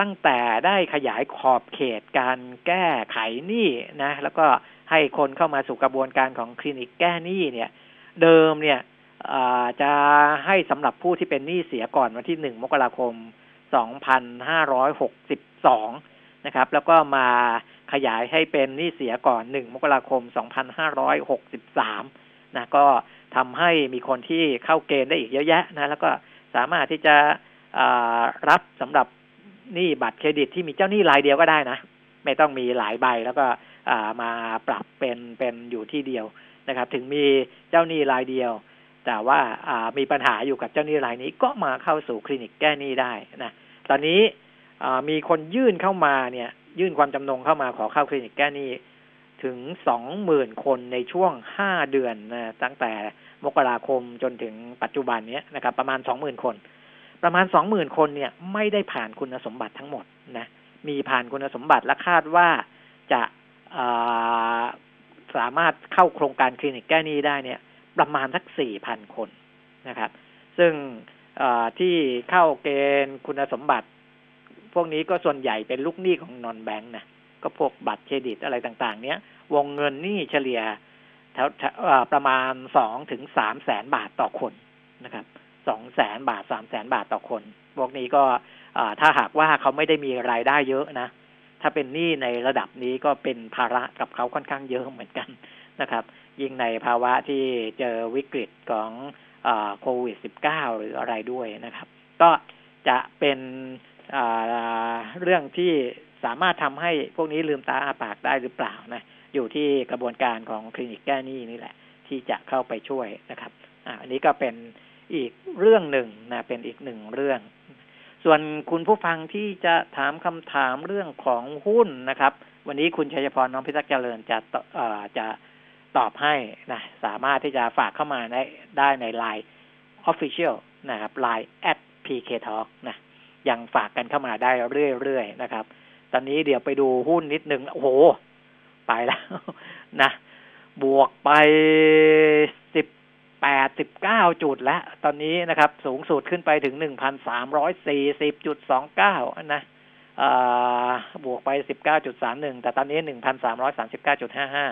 ตั้งแต่ได้ขยายขอบเขตการแก้ไขหนี้นะ แล้วก็ให้คนเข้ามาสู่กระบวนการของคลินิกแก้หนี้เนี่ย เดิมเนี่ยจะให้สำหรับผู้ที่เป็นหนี้เสียก่อนวันที่หนึ่งมกราคม 2562 นะครับ แล้วก็มาขยายให้เป็นหนี้เสียก่อน1มกราคม 2563 นะ ก็ทำให้มีคนที่เข้าเกณฑ์ได้อีกเยอะแยะนะ แล้วก็สามารถที่จะ รับสำหรับหนี้บัตรเครดิตที่มีเจ้าหนี้รายเดียวก็ได้นะ ไม่ต้องมีหลายใบแล้วก็มาปรับเป็นเป็นอยู่ที่เดียวนะครับ ถึงมีเจ้าหนี้รายเดียว แต่ว่ามีปัญหาอยู่กับเจ้าหนี้รายนี้ก็มาเข้าสู่คลินิกแก้หนี้ได้นะตอนนี้มีคนยื่นเข้ามาเนี่ย ยื่นความจำนงเข้ามาขอเข้าคลินิกแก้หนี้ถึงสองหมื่นคนในช่วงห้าเดือนนะตั้งแต่มกราคมจนถึงปัจจุบันนี้นะครับ ประมาณสองหมื่นคน ประมาณสองหมื่นคนเนี่ยไม่ได้ผ่านคุณสมบัติทั้งหมดนะมีผ่านคุณสมบัติและคาดว่าจะสามารถเข้าโครงการคลินิกแก้หนี้ได้เนี่ย ประมาณสักสี่พันคนนะครับ ซึ่งที่เข้าเกณฑ์คุณสมบัติ พวกนี้ก็ส่วนใหญ่เป็นลูกหนี้ของนอนแบงค์นะก็พวกบัตรเครดิตอะไรต่าง ๆ เนี้ยวงเงินหนี้เฉลี่ยประมาณสองถึงสามแสนบาทต่อคนนะครับ สองแสนบาทสามแสนบาทต่อคน พวกนี้ก็ถ้าหากว่าเขาไม่ได้มีรายได้เยอะนะ ถ้าเป็นหนี้ในระดับนี้ก็เป็นภาระกับเขาค่อนข้างเยอะเหมือนกันนะครับ ยิ่งในภาวะที่เจอวิกฤตของโควิด -19 หรืออะไรด้วยนะครับ ก็จะเป็นเรื่องที่สามารถทำให้พวกนี้ลืมตาอาปากได้หรือเปล่านะ อยู่ที่กระบวนการของคลินิกแก้หนี้นี่แหละ ที่จะเข้าไปช่วยนะครับออันนี้ก็เป็น อีกเรื่องหนึ่งนะเป็นอีกหนึ่งเรื่อง ส่วนคุณผู้ฟังที่จะถามคำถามเรื่องของหุ้นนะครับ วันนี้คุณชัยพรน้องพิทักษ์เจริญจะจะตอบให้นะสามารถที่จะฝากเข้ามาได้ได้ใน Line Official นะครับ Line at PK Talk นะยังฝากกันเข้ามาได้เรื่อยๆนะครับ ตอนนี้เดี๋ยวไปดูหุ้นนิดนึงโอ้โห ไปแล้วนะ บวกไปสิบ แปดสิบเก้าจุดแล้ว ตอนนี้นะครับ สูงสุดขึ้นไปถึงหนึ่งพันสามร้อยสี่สิบจุดสองเก้านะบวกไปสิบเก้าจุดสามหนึ่งแต่ตอนนี้หนึ่งพันสามร้อยสามสิบเก้าจุดห้าห้า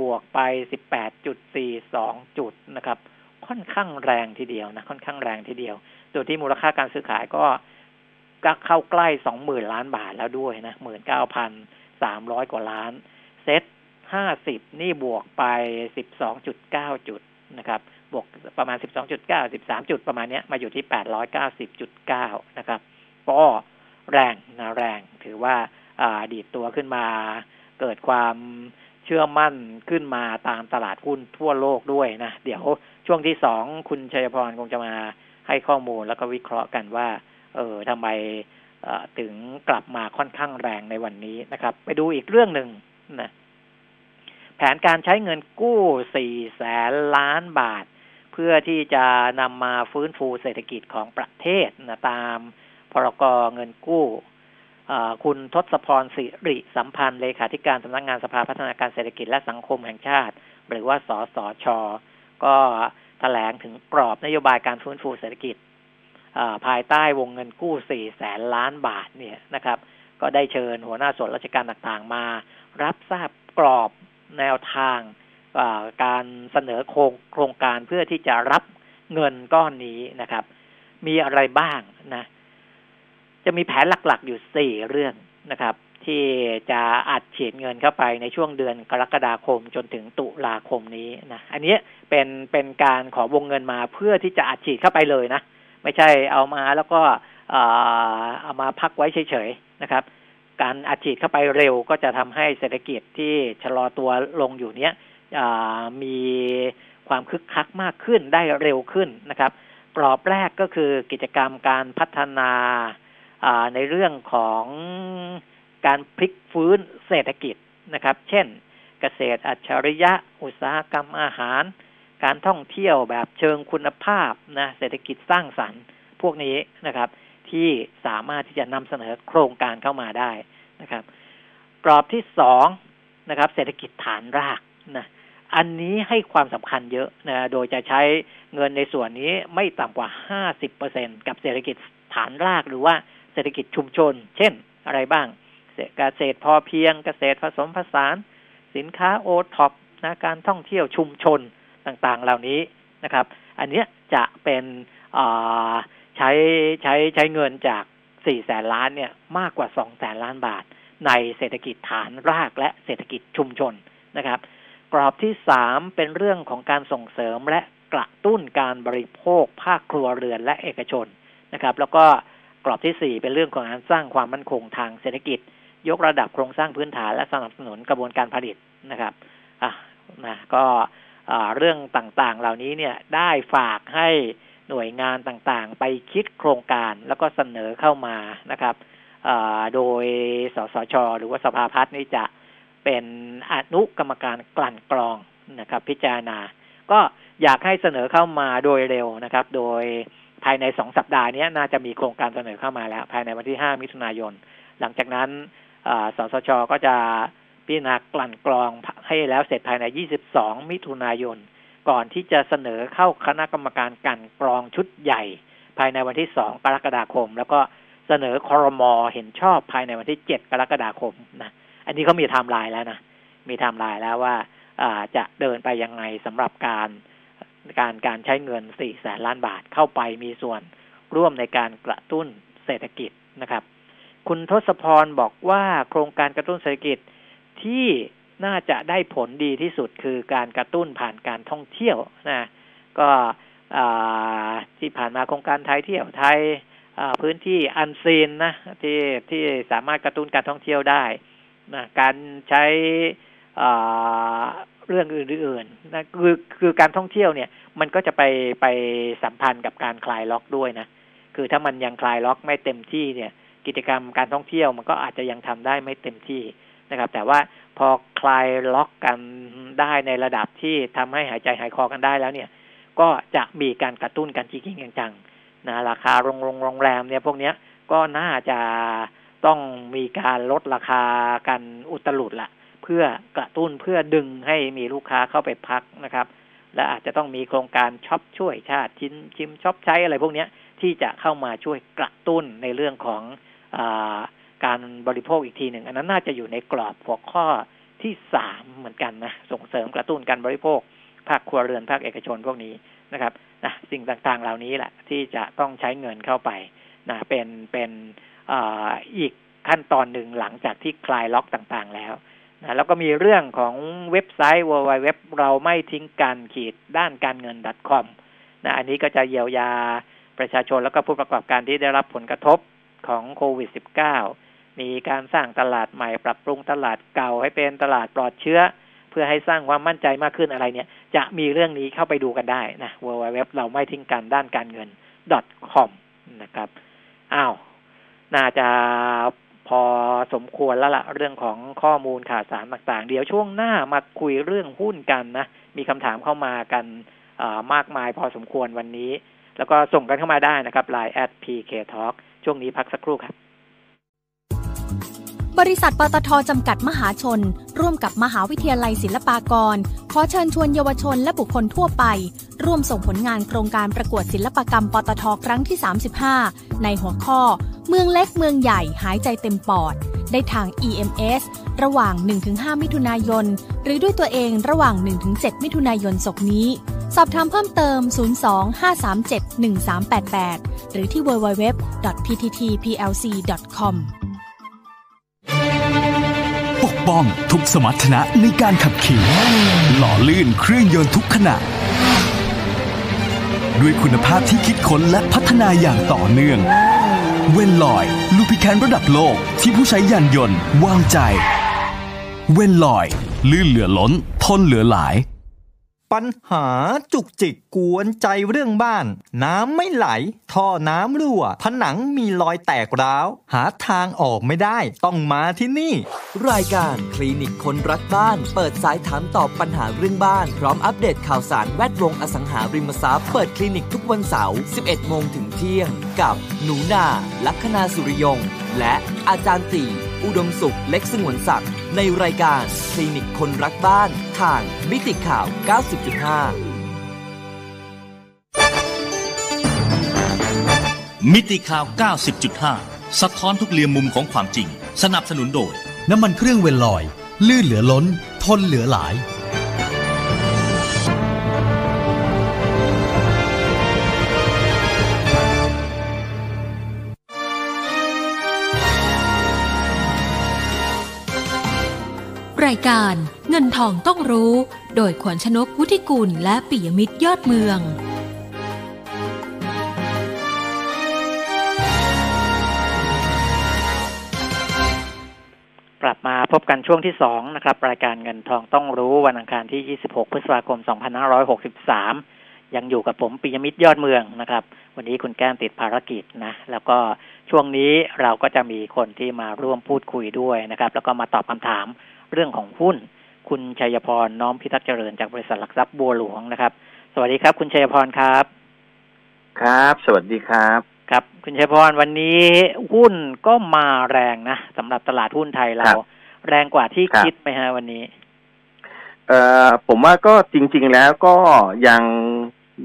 บวกไป18.42จุดสี่สองจุดนะครับ ค่อนข้างแรงทีเดียวนะ ค่อนข้างแรงทีเดียวโดยที่มูลค่าการซื้อขายก็ก็เข้าใกล้20,000ล้านบาทแล้วด้วยนะ19,300กว่าล้าน เซ็ต50นี่บวกไป12.9จุดนะครับ บวกประมาณ 12.9 13 จุดประมาณนี้มาอยู่ที่ 890.9 นะครับ ก็แรงนะแรงถือว่าดีดตัวขึ้นมาเกิดความเชื่อมั่นขึ้นมาตามตลาดหุ้นทั่วโลกด้วยนะ เดี๋ยวช่วงที่สองคุณชัยพรคงจะมาให้ข้อมูลแล้วก็วิเคราะห์กันว่า เออทำไมถึงกลับมาค่อนข้างแรงในวันนี้นะครับ ไปดูอีกเรื่องหนึ่งนะแผนการใช้เงินกู้สี่แสนล้านบาท เพื่อที่จะนำมาฟื้นฟูเศรษฐกิจของประเทศนะตามพรกเงินกู้คุณทศพรสิริสัมพันธ์เลขาธิการสำนักงงานสภาพัฒนาการเศรษฐกิจและสังคมแห่งชาติ หรือว่าสสช ก็แถลงถึงกรอบนโยบายการฟื้นฟูเศรษฐกิจภายใต้วงเงินกู้สี่แสนล้านบาทเนี่ยนะครับ ก็ได้เชิญหัวหน้าส่วนราชการต่างๆมา รับทราบกรอบแนวทาง การเสนอโครงโครงการเพื่อที่จะรับเงินก้อนนี้นะครับ มีอะไรบ้างนะ จะมีแผนหลักๆอยู่สี่เรื่องนะครับ ที่จะอัดฉีดเงินเข้าไปในช่วงเดือนกรกฎาคมจนถึงตุลาคมนี้นะอันนี้เป็นเป็นการขอวงเงินมาเพื่อที่จะอัดฉีดเข้าไปเลยนะ ไม่ใช่เอามาแล้วก็เอามาพักไว้เฉยๆนะครับ การอัดฉีดเข้าไปเร็วก็จะทำให้เศรษฐกิจที่ชะลอตัวลงอยู่เนี้ย มีความคึกคักมากขึ้นได้เร็วขึ้นนะครับ กรอบแรกก็คือกิจกรรมการพัฒนาในเรื่องของการพลิกฟื้นเศรษฐกิจนะครับ เช่น เกษตรอัจฉริยะ อุตสาหกรรมอาหาร การท่องเที่ยวแบบเชิงคุณภาพนะเศรษฐกิจสร้างสรรค์พวกนี้นะครับทที่สามารถที่จะนำเสนอโครงการเข้ามาได้นะครับ กรอบที่สองนะครับ เศรษฐกิจฐานรากนะ อันนี้ให้ความสำคัญเยอะนะโดยจะใช้เงินในส่วนนี้ไม่ต่ำกว่าห้าสิบเปอร์เซ็นกับเศรษฐกิจฐานรากหรือว่าเศรษฐกิจชุมชน เช่นอะไรบ้าง เกษตรพอเพียง เกษตรผสมผสาน สินค้าโอท็อปนะการท่องเที่ยวชุมชนต่างๆ เหล่านี้นะครับ อันนี้จะเป็นใช้ใช้ใช้เงินจากสี่แสนล้านเนี่ยมากกว่าสองแสนล้านบาท ในเศรษฐกิจฐานรากและเศรษฐกิจชุมชนนะครับ กรอบที่สามเป็นเรื่องของการส่งเสริมและกระตุ้นการบริโภคภาคครัวเรือนและเอกชนนะครับ แล้วก็กรอบที่สี่เป็นเรื่องของการสร้างความมั่นคงทางเศรษฐกิจ ยกระดับโครงสร้างพื้นฐานและสนับสนุนกระบวนการผลิตนะครับอะนะก็เรื่องต่างๆ เหล่านี้เนี่ยได้ฝากให้หน่วยงานต่างๆ ไปคิดโครงการแล้วก็เสนอเข้ามานะครับโดยสสช หรือว่าสภาพัฒน์นี่จะ เป็นอนุกรรมการกลั่นกรองนะครับ พิจารณา ก็อยากให้เสนอเข้ามาโดยเร็วนะครับ โดยภายในสองสัปดาห์นี้น่าจะมีโครงการเสนอเข้ามาแล้ว ภายในวันที่ห้ามิถุนายน หลังจากนั้นสสชก็จะพิจารณากลั่นกรองให้แล้วเสร็จภายใน 22 มิถุนายน ก่อนที่จะเสนอเข้าคณะกรรมการกลั่นกรองชุดใหญ่ ภายในวันที่ 2 กรกฎาคม แล้วก็เสนอคอรมอเห็นชอบภายในวันที่ 7 กรกฎาคมนะ อันนี้เขามีไทม์ไลน์แล้วนะมีไทม์ไลน์แล้วว่าจะเดินไปยังไงสำหรับการการการใช้เงิน4แสนล้านบาทเข้าไปมีส่วนร่วมในการกระตุ้นเศรษฐกิจนะครับ คุณทศพรบอกว่าโครงการกระตุ้นเศรษฐกิจที่น่าจะได้ผลดีที่สุดคือการกระตุ้นผ่านการท่องเที่ยวนะก็ที่ผ่านมาโครงการไทยเที่ยวไทยพื้นที่อันซีนนะที่ที่สามารถกระตุ้นการท่องเที่ยวได้ นะการใช้เรื่องอื่นๆนะคือคือการท่องเที่ยวเนี่ย มันก็จะไปไปสัมพันธ์กับการคลายล็อกด้วยนะคือถ้ามันยังคลายล็อกไม่เต็มที่เนี่ย กิจกรรมการท่องเที่ยวมันก็อาจจะยังทำได้ไม่เต็มที่นะครับ แต่ว่าพอคลายล็อกกันได้ในระดับที่ทำให้หายใจหายคอกันได้แล้วเนี่ย ก็จะมีการกระตุ้นกันจริงๆจังๆนะราคาโรงโรงแรมเนี่ยพวกเนี้ยก็น่าจะ ต้องมีการลดราคากันอุตลุดละเพื่อกระตุ้นเพื่อดึงให้มีลูกค้าเข้าไปพักนะครับ และอาจจะต้องมีโครงการช็อปช่วยชาติชิมชิมช็อปใช้อะไรพวกนี้ที่จะเข้ามาช่วยกระตุ้นในเรื่องของการบริโภคอีกทีหนึ่ง อันนั้นน่าจะอยู่ในกรอบหัวข้อที่สามเหมือนกันนะส่งเสริมกระตุ้นการบริโภค ภาคครัวเรือนภาคเอกชนพวกนี้นะครับนะสิ่งต่างๆเหล่านี้แหละที่จะต้องใช้เงินเข้าไปนะเป็นเป็น อีกขั้นตอนหนึ่งหลังจากที่คลายล็อกต่างๆแล้วนะแล้วก็มีเรื่องของเว็บไซต์ www เราไม่ทิ้งกันขีดด้านการเงิน .com นะอันนี้ก็จะเยียวยาประชาชนแล้วก็ผู้ประกอบการที่ได้รับผลกระทบของโควิด -19 มีการสร้างตลาดใหม่ปรับปรุงตลาดเก่าให้เป็นตลาดปลอดเชื้อ เพื่อให้สร้างความมั่นใจมากขึ้นอะไรเนี่ย จะมีเรื่องนี้เข้าไปดูกันได้นะ www เราไม่ทิ้งกันด้านการเงิน .com นะครับอ้าว น่าจะพอสมควรแล้วละ่ะเรื่องของข้อมูลข่าวสารต่างๆ เดี๋ยวช่วงหน้ามาคุยเรื่องหุ้นกันนะ มีคำถามเข้ามากันมากมายพอสมควรวันนี้ แล้วก็ส่งกันเข้ามาได้นะครับ Line at PK Talk ช่วงนี้พักสักครู่ครับ บริษัทปตทจำกัดมหาชน ร่วมกับมหาวิทยาลัยศิลปากร ขอเชิญชวนเยาวชนและบุคคลทั่วไป ร่วมส่งผลงานโครงการประกวดศิลปกรรมปตทครั้งที่ 35 ในหัวข้อ เมืองเล็กเมืองใหญ่หายใจเต็มปอด ได้ทาง EMS ระหว่าง 1-5 มิถุนายน หรือด้วยตัวเองระหว่าง 1-7 มิถุนายนศกนี้ สอบถามเพิ่มเติม 02-537-1388 หรือที่ www.pttplc.com ปกป้องทุกสมรรถนะในการขับขี่ หล่อลื่นเครื่องยนต์ทุกขณะด้วยคุณภาพที่คิดค้นและพัฒนาอย่างต่อเนื่อง เวนลอยลูพิแคนระดับโลกที่ผู้ใช้ยานยนต์วางใจ เวนลอย ลื่นเหลือล้น ทนเหลือหลาย ปัญหาจุกจิกกวนใจเรื่องบ้าน น้ำไม่ไหล ท่อน้ำรั่ว ผนังมีรอยแตกร้าว หาทางออกไม่ได้ ต้องมาที่นี่ รายการคลินิกคนรักบ้าน เปิดสายถามตอบปัญหาเรื่องบ้าน พร้อมอัปเดตข่าวสารแวดวงอสังหาริมทรัพย์ เปิดคลินิกทุกวันเสาร์ 11 โมงถึงเที่ยง กับหนูนาลัคนาสุริยง และอาจารย์ตี อุดมสุขเล็กสงวนศักดิ์ในรายการคลินิกคนรักบ้านทางมิติข่าว 90.5 มิติข่าว 90.5 สะท้อนทุกเรียมมุมของความจริง สนับสนุนโดย น้ำมันเครื่องเวลลอย ลื่นเหลือล้น ทนเหลือหลายายการเงินทองต้องรู้ โดยขวัญชนกวุฒิกุลและปิยมิตรยอดเมือง กลับมาพบกันช่วงที่สองนะครับ รายการเงินทองต้องรู้วันอังคารที่ 26 พฤษภาคม 2563 ยังอยู่กับผมปิยมิตรยอดเมืองนะครับ วันนี้คุณแก้มติดภารกิจนะ แล้วก็ช่วงนี้เราก็จะมีคนที่มาร่วมพูดคุยด้วยนะครับ แล้วก็มาตอบคำถาม เรื่องของหุ้น คุณชัยพรน้อมพิทักษ์เจริญจากบริษัทหลักทรัพย์บัวหลวงนะครับ สวัสดีครับ คุณชัยพรครับ ครับ สวัสดีครับ ครับ คุณชัยพรวันนี้หุ้นก็มาแรงนะสำหรับตลาดหุ้นไทยเรา แรงกว่าที่ครับคิดไหมฮะวันนี้เอ่อผมว่าก็จริง ๆ แล้วก็ยัง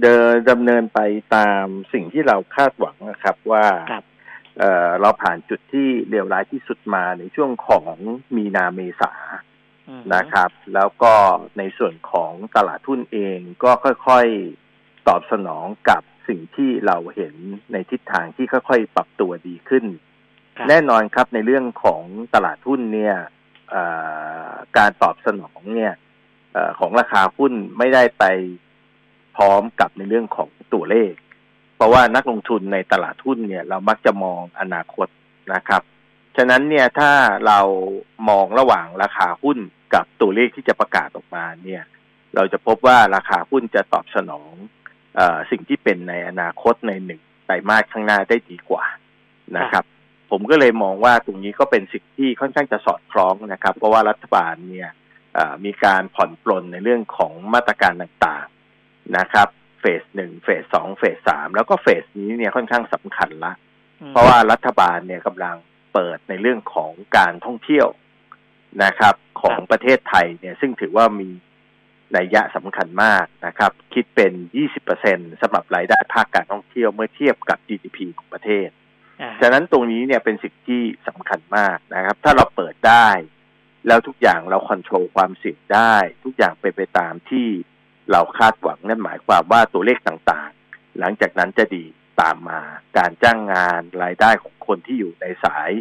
เดินดำเนินไปตามสิ่งที่เราคาดหวังนะครับว่าครับ เอ่อเราผ่านจุดที่เลวร้ายที่สุดมาในช่วงของมีนาเมษาอืมนะครับ แล้วก็ในส่วนของตลาดทุนเองก็ค่อยๆตอบสนองกับสิ่งที่เราเห็นในทิศทางที่ค่อยๆปรับตัวดีขึ้นครับแน่นอนครับในเรื่องของตลาดหุ้นเนี่ยเอ่อการตอบสนองเนี่ยเออของราคาหุ้นไม่ได้ไปพร้อมกับในเรื่องของตัวเลข เพราะว่านักลงทุนในตลาดหุ้นเนี่ยเรามักจะมองอนาคตนะครับ ฉะนั้นเนี่ยถ้าเรามองระหว่างราคาหุ้นกับตัวเลขที่จะประกาศออกมาเนี่ย เราจะพบว่าราคาหุ้นจะตอบสนองอสิ่งที่เป็นในอนาคตในหนึ่งไตรมาสข้างหน้าได้ดีกว่านะครับ ผมก็เลยมองว่าตรงนี้ก็เป็นสิ่งที่ค่อนข้างจะสอดคล้องนะครับ เพราะว่ารัฐบาลเนี่ยมีการผ่อนปลนในเรื่องของมาตรการต่างๆนะครับ เฟสหนึ่งเฟสสองเฟสสามแล้วก็เฟสนี้เนี่ยค่อนข้างสำคัญละอืมเพราะว่ารัฐบาลเนี่ยกำลังเปิดในเรื่องของการท่องเที่ยวนะครับ ของประเทศไทยเนี่ยซึ่งถือว่ามีนัยยะสำคัญมากนะครับ คิดเป็น 20%สำหรับรายได้ภาคการท่องเที่ยวเมื่อเทียบกับ GDP ของประเทศอ่าฉะนั้นตรงนี้เนี่ยเป็นสิ่งที่สำคัญมากนะครับ ถ้าเราเปิดได้ แล้วทุกอย่างเรา control ความเสี่ยงได้ ทุกอย่างเป็นไปตามที่ เราคาดหวังนั่นหมายความว่าตัวเลขต่างๆ หลังจากนั้นจะดีตามมาการจ้างงานรายได้ของคนที่อยู่ในสาย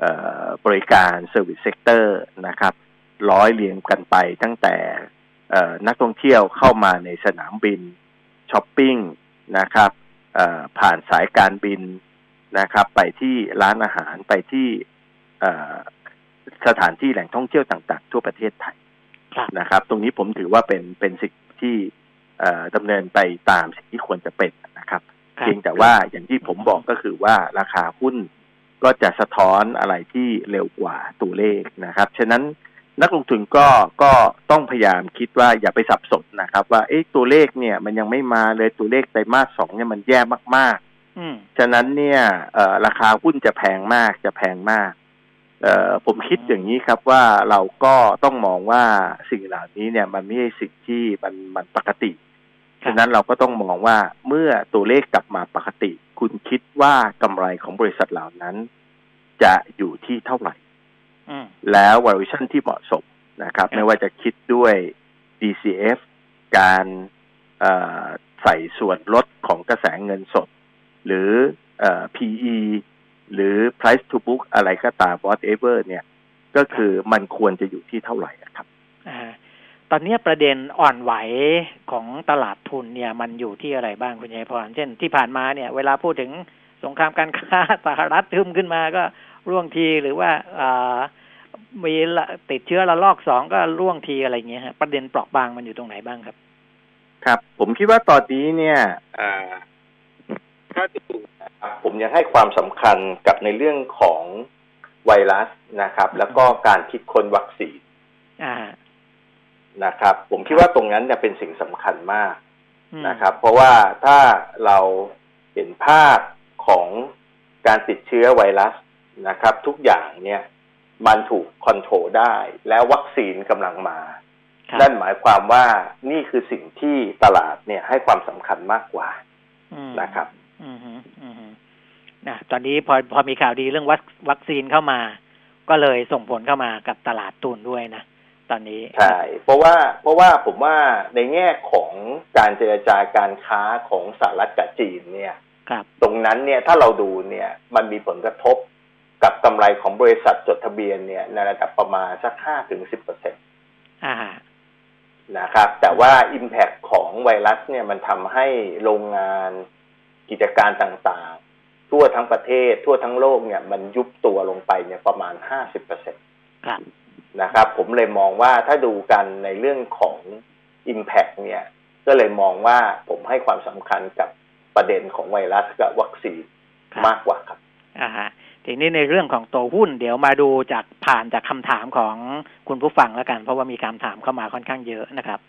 เอ่อบริการ service sector นะครับ ร้อยเรียงกันไปตั้งแต่เอ่อนักท่องเที่ยวเข้ามาในสนามบินช้อปปิ้งนะครับเอ่อผ่านสายการบินนะครับ ไปที่ร้านอาหารไปที่เอ่อสถานที่แหล่งท่องเที่ยวต่าง ๆ ทั่วประเทศไทยครับนะครับ ตรงนี้ผมถือว่าเป็นเป็นสิ่ง ที่เอ่อดำเนินไปตามสิ่งที่ควรจะเป็นนะครับครับ เพียงแต่ว่าอย่างที่ผมบอกก็คือว่าราคาหุ้นก็จะสะท้อนอะไรที่เร็วกว่าตัวเลขนะครับ ฉะนั้นนักลงทุนก็ก็ต้องพยายามคิดว่าอย่าไปสับสนนะครับ ว่าเอ๊ะตัวเลขเนี่ย มันยังไม่มาเลยตัวเลขไตรมาสสองเนี่ยมันแย่มากๆอืมฉะนั้นเนี่ยเอ่อราคาหุ้นจะแพงมากจะแพงมากเอ่อ ผมคิดอย่างนี้ครับว่าเราก็ต้องมองว่าสิ่งเหล่านี้เนี่ย มันไม่ใช่สิ่งที่มันมันปกติครับฉะนั้นเราก็ต้องมองว่าเมื่อตัวเลขกลับมาปกติ คุณคิดว่ากำไรของบริษัทเหล่านั้น จะอยู่ที่เท่าไหร่อืมแล้ว valuation ที่เหมาะสมนะครับครับไม่ว่าจะคิดด้วย DCF การเอ่อใส่ส่วนลดของกระแสเงินสด หรือเอ่อ PE หรือ price to book อะไรก็ตาม whatever เนี่ย ก็คือมันควรจะอยู่ที่เท่าไหร่อะครับอ่าตอนนี้ประเด็นอ่อนไหวของตลาดทุนเนี่ยมันอยู่ที่อะไรบ้างคุณชัยพร เช่นที่ผ่านมาเนี่ย เวลาพูดถึงสงครามการค้าสหรัฐทึมขึ้นมาก็ร่วงทีหรือว่าอ่ามีละติดเชื้อระลอกสองก็ร่วงทีอะไรเงี้ยฮะประเด็นเปราะบางมันอยู่ตรงไหนบ้างครับ ครับ ผมคิดว่าตอนนี้เนี่ยอ่าถ้าดูนะครับ ผมยังให้ความสำคัญกับในเรื่องของไวรัสนะครับ แล้วก็การคิดค้นวัคซีนอ่านะครับ ผมคิดว่าตรงนั้นเนี่ยเป็นสิ่งสำคัญมากอืมนะครับ เพราะว่าถ้าเราเห็นภาพของการติดเชื้อไวรัสนะครับ ทุกอย่างเนี่ยมันถูกคอนโทรลได้ แล้ววัคซีนกำลังมา นั่นหมายความว่านี่คือสิ่งที่ตลาดเนี่ยให้ความสำคัญมากกว่านะครับ อืมอืมนะตอนนี้พอพอมีข่าวดีเรื่องวัควัคซีนเข้ามา ก็เลยส่งผลเข้ามากับตลาดตุนด้วยนะตอนนี้ใช่เพราะว่าเพราะว่าผมว่าในแง่ของการเจรจาการค้าของสหรัฐกับจีนเนี่ยครับตรงนั้นเนี่ยถ้าเราดูเนี่ยมันมีผลกระทบกับกำไรของบริษัทจดทะเบียนเนี่ยในระดับประมาณสักห้าถึงสิบเปอร์เซ็นตอ่านะครับ แต่ว่า Impact ของไวรัสเนี่ยมันทำให้โรงงาน กิจการต่างๆ ทั่วทั้งประเทศ ทั่วทั้งโลกเนี่ย มันยุบตัวลงไปเนี่ยประมาณห้าสิบเปอร์เซ็นตครับนะครับ ผมเลยมองว่าถ้าดูกันในเรื่องของ Impact เนี่ย ก็เลยมองว่าผมให้ความสำคัญกับประเด็นของไวรัสกับวัคซีนมากกว่าครับอ่าฮะทีนี้ในเรื่องของตัวหุ้น เดี๋ยวมาดูจากผ่านจากคำถามของคุณผู้ฟังแล้วกัน เพราะว่ามีคำถามเข้ามาค่อนข้างเยอะนะครับ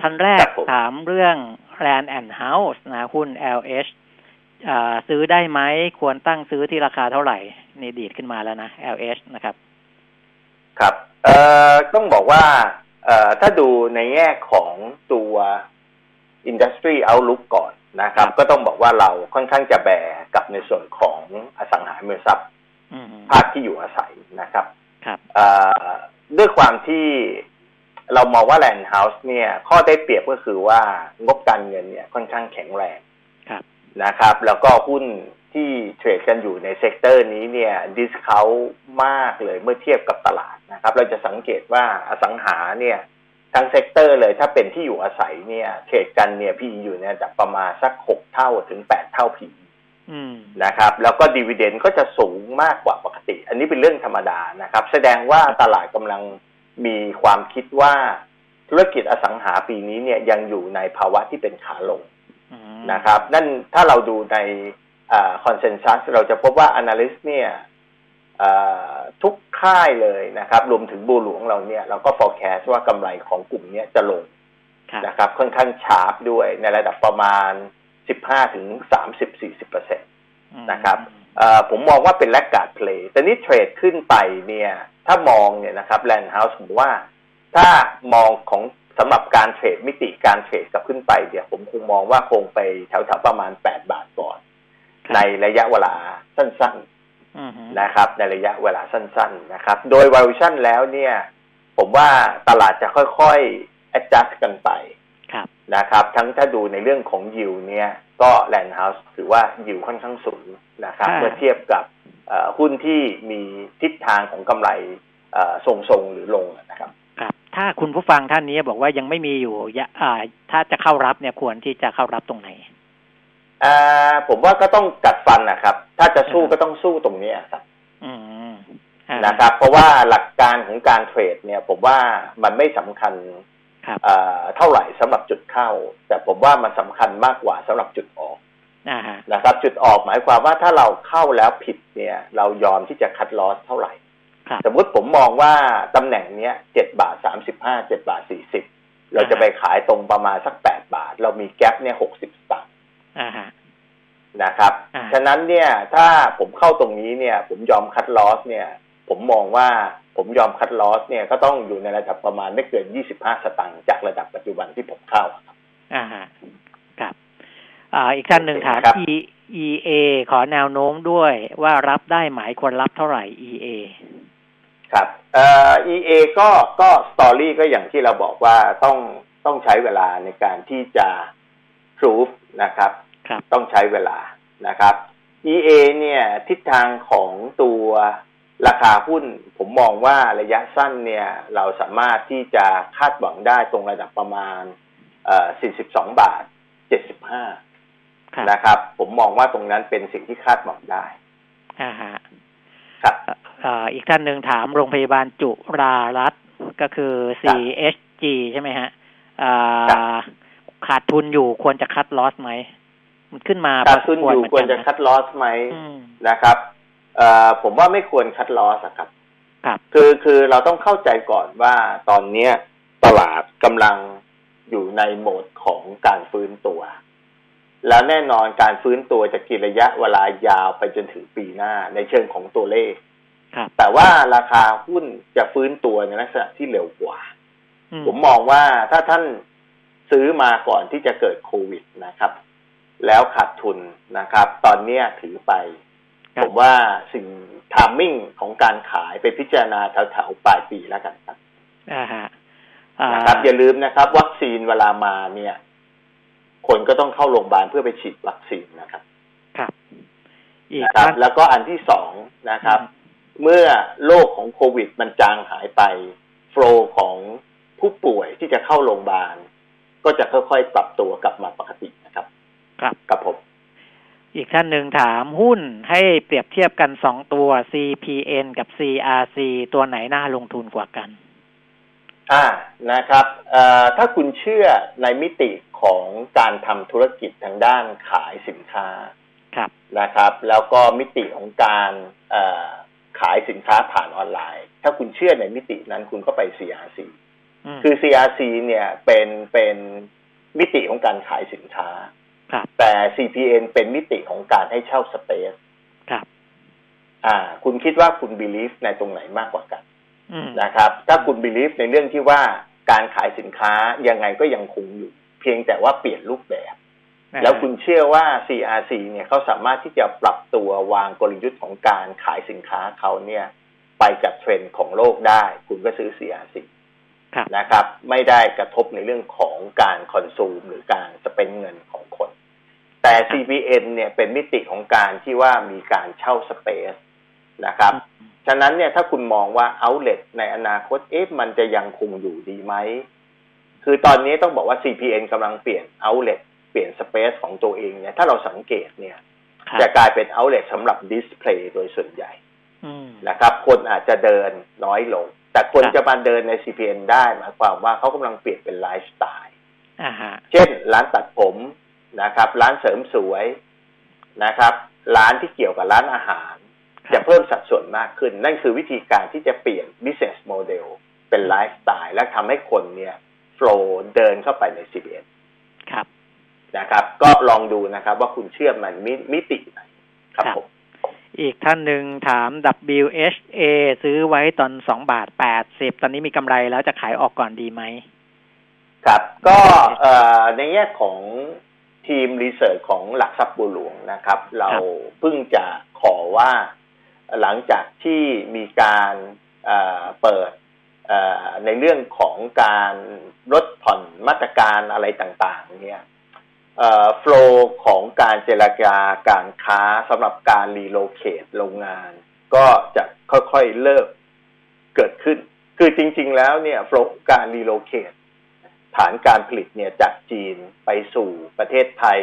ท่านแรกถามเรื่อง Land and House นะหุ้น LH อ่า ซื้อได้ไหมควรตั้งซื้อที่ราคาเท่าไหร่นี่ดีดขึ้นมาแล้วนะ LH นะครับ ครับเอ่อต้องบอกว่าเอ่อถ้าดูในแง่ของตัว industry outlook ก่อนนะครับ ก็ต้องบอกว่าเราค่อนข้างจะแบกับในส่วนของอสังหาริมทรัพย์อืมภาคที่อยู่อาศัยนะครับ ครับเอ่อด้วยความที่เรามองว่า land house เนี่ย ข้อได้เปรียบก็คือว่างบการเงินเนี่ยค่อนข้างแข็งแรงครับ นะครับ แล้วก็หุ้นที่trade กันอยู่ใน sector นี้เนี่ย discount มากเลยเมื่อเทียบกับตลาดนะครับ เราจะสังเกตว่าอสังหาเนี่ยทั้ง sector เลยถ้าเป็นที่อยู่อาศัยเนี่ย trade กันเนี่ย PE อยู่เนี่ยจากประมาณสักหกเท่าถึงแปดเท่า PE อืมนะครับ แล้วก็ dividend ก็จะสูงมากกว่าปกติ อันนี้เป็นเรื่องธรรมดานะครับ แสดงว่าตลาดกำลังมีความคิดว่าธุรกิจอสังหาปีนี้เนี่ยยังอยู่ในภาวะที่เป็นขาลงอืม นะครับ นั่นถ้าเราดูใน consensus เราจะพบว่า Analyst เนี่ยเอ่อทุกค่ายเลยนะครับ รวมถึงบัวหลวงเราเนี่ย เราก็ forecast ว่ากำไรของกลุ่มเนี้ยจะลงครับนะครับ ค่อนข้าง sharp ด้วยในระดับประมาณ 15ถึง30 40เปอร์เซ็นต์นะครับเอ่อผมมองว่าเป็น laggard play แต่นี่ trade ขึ้นไปเนี่ย ถ้ามองเนี่ยนะครับแลนด์เฮาส์ผมว่าถ้ามองของ สำหรับการเทรดมิติการเทรดกับขึ้นไปเดี๋ยวผมคงมองว่าคงไปแถวๆประมาณ8บาทก่อน ในระยะเวลาสั้นอืมๆนะครับ ในระยะเวลาสั้น ๆ นะครับ โดย valuation แล้วเนี่ย ผมว่าตลาดจะค่อยๆ adjust กันไปครับนะครับ ทั้งถ้าดูในเรื่องของ yield เนี่ย ก็ land house ถือว่า yield ค่อนข้างสูงนะครับค่ะเมื่อเทียบกับเอ่อหุ้นที่มีทิศทางของกำไรเอ่อทรงๆหรือลงนะครับครับ ถ้าคุณผู้ฟังท่านนี้บอกว่ายังไม่มีอยู่ยะอ่าถ้าจะเข้ารับเนี่ยควรที่จะเข้ารับตรงไหนอ่าผมว่าก็ต้องกัดฟันนะครับ ถ้าจะสู้ก็ต้องสู้ตรงเนี้ยครับ อืมอ่านะครับ เพราะว่าหลักการของการเทรดเนี่ย ผมว่ามันไม่สำคัญครับเอ่อเท่าไหร่สำหรับจุดเข้า แต่ผมว่ามันสำคัญมากกว่าสำหรับจุดออกอ่าฮะนะครับ จุดออกหมายความว่าถ้าเราเข้าแล้วผิดเนี่ย เรายอมที่จะคัดลอสเท่าไหร่ครับ สมมุติผมมองว่าตำแหน่งเนี้ยเจ็ดบาทสามสิบห้าเจ็ดบาทสี่สิบเราจะไปขายตรงประมาณสักแปดบาท เรามีแกลบเนี่ยหกสิบตังค์อ่าฮะนะครับอ่าฉะนั้นเนี่ยถ้าผมเข้าตรงนี้เนี่ย ผมยอมคัดลอสเนี่ย ผมมองว่าผมยอมคัดลอสเนี่ยก็ต้องอยู่ในระดับประมาณไม่เกินยี่สิบห้าสตางค์จากระดับปัจจุบันที่ผมเข้าอะครับอ่าฮะครับอ่าอีกท่านหนึ่งถามครับ E EA ขอแนวโน้มด้วยว่ารับได้ไหมควรรับเท่าไหร่ EA ครับเอ่อ EA ก็ก็สตอรี่ก็อย่างที่เราบอกว่าต้องต้องใช้เวลาในการที่จะ proof นะครับครับ ต้องใช้เวลานะครับ EA เนี่ยทิศทางของตัวราคาหุ้น ผมมองว่าระยะสั้นเนี่ยเราสามารถที่จะคาดหวังได้ตรงระดับประมาณเอ่อ42 บาท 75ครับนะครับ ผมมองว่าตรงนั้นเป็นสิ่งที่คาดหวังได้ อ่าฮะครับอ่าอีกท่านหนึ่งถามโรงพยาบาลจุรารัตน์ก็คือ CHG ใช่ไหมฮะอ่าขาดทุนอยู่ควรจะคัดลอสไหมมันขึ้นมาขาดทุนอยู่พสมควรจะเหมืนคักันดลอสไหมอืมนะครับเอ่อผมว่าไม่ควรคัดลอสอะครับ ครับ คือคือเราต้องเข้าใจก่อนว่าตอนเนี้ยตลาดกำลังอยู่ในโหมดของการฟื้นตัว แล้วแน่นอนการฟื้นตัวจะกินระยะเวลายาวไปจนถึงปีหน้าในเชิงของตัวเลขครับ แต่ว่าราคาหุ้นจะฟื้นตัวในลักษณะที่เร็วกว่าอืผมมองว่าถ้าท่านซื้อมาก่อนที่จะเกิดโควิดนะครับ แล้วขาดทุนนะครับ ตอนเนี้ยถือไปครับผมว่าสิ่งทามมิ่งของการขายไปพิจารณาแถวๆปลายปีแล้วกันครับอ่าฮะอ่านะครับอย่าลืมนะครับ วัคซีนเวลามาเนี่ย คนก็ต้องเข้าโรงพยาบาลเพื่อไปฉีดวัคซีนนะครับ ครับอีกนะครับท่านแล้วก็อันที่สองนะครับ เมื่อโรคของโควิด มันจางหายไปโฟลของผู้ป่วยที่จะเข้าโรงพยาบาลก็จะค่อยๆ ปรับตัวกลับมาปกตินะครับ ครับกับผม อีกท่านหนึ่งถามหุ้นให้เปรียบเทียบกันสองตัว CPN กับ CRC ตัวไหนน่าลงทุนกว่ากัน อ่านะครับเอ่อถ้าคุณเชื่อในมิติของการทำธุรกิจทางด้านขายสินค้าครับนะครับ แล้วก็มิติของการเอ่อ ขายสินค้าผ่านออนไลน์ ถ้าคุณเชื่อในมิตินั้นคุณก็ไป CRC อืมคือ CRC เนี่ยเป็นเป็นมิติของการขายสินค้าครับแต่ CPN เป็นมิติของการให้เช่าสเปซครับอ่า คุณคิดว่าคุณ believe ในตรงไหนมากกว่ากันอืมนะครับ ถ้าคุณ believe ในเรื่องที่ว่าการขายสินค้ายังไงก็ยังคงอยู่ เพียงแต่ว่าเปลี่ยนรูปแบบ แล้วคุณเชื่อว่า CRC เนี่ยเขาสามารถที่จะปรับตัววางกลยุทธ์ของการขายสินค้าเขาเนี่ย ไปกับเทรนด์ของโลกได้ คุณก็ซื้อ CRC ครับนะครับ ไม่ได้กระทบในเรื่องของการคอนซูมหรือการสเปนเงินของคน แต่ CPN เนี่ยเป็นมิติของการที่ว่ามีการเช่าสเปซนะครับ ฉะนั้นเนี่ยถ้าคุณมองว่า outlet ในอนาคตเอ๊ะมันจะยังคงอยู่ดีไหม คือตอนนี้ต้องบอกว่า CPN กำลังเปลี่ยน outlet เปลี่ยนสเปซของตัวเองเนี่ยถ้าเราสังเกตเนี่ยครับจะกลายเป็น outlet สำหรับ display โดยส่วนใหญ่อืมนะครับ คนอาจจะเดินน้อยลง แต่คนครับจะมาเดินใน CPN ได้หมายความว่าเขากำลังเปลี่ยนเป็นไลฟ์สไตล์อ่าฮะเช่น ร้านตัดผมนะครับ ร้านเสริมสวยนะครับ ร้านที่เกี่ยวกับร้านอาหารครับจะเพิ่มสัดส่วนมากขึ้น นั่นคือวิธีการที่จะเปลี่ยน business model เป็นไลฟ์สไตล์และทำให้คนเนี่ย flow เดินเข้าไปใน CPN ครับ นะครับ ก็ลองดูนะครับ ว่าคุณเชื่อมันมิมิติไหนครับครับผมอีกท่านหนึ่งถาม WHA ซื้อไว้ตอนสองบาทแปดสิบตอนนี้มีกำไรแล้วจะขายออกก่อนดีไหม ครับ ก็เอ่อในแง่ของทีมรีเสิร์ชของหลักทรัพย์บัวหลวงนะครับ เราเพิ่งจะขอว่าหลังจากที่มีการเอ่อเปิดเอ่อในเรื่องของการลดผ่อนมาตรการอะไรต่าง ๆ เนี่ย flow ของการเจรจาการค้าสำหรับการ relocate โรงงาน ก็จะค่อยๆเริ่มเกิดขึ้น คือจริง ๆ แล้วเนี่ย flow การ relocate ฐานการผลิตเนี่ยจากจีนไปสู่ประเทศไทย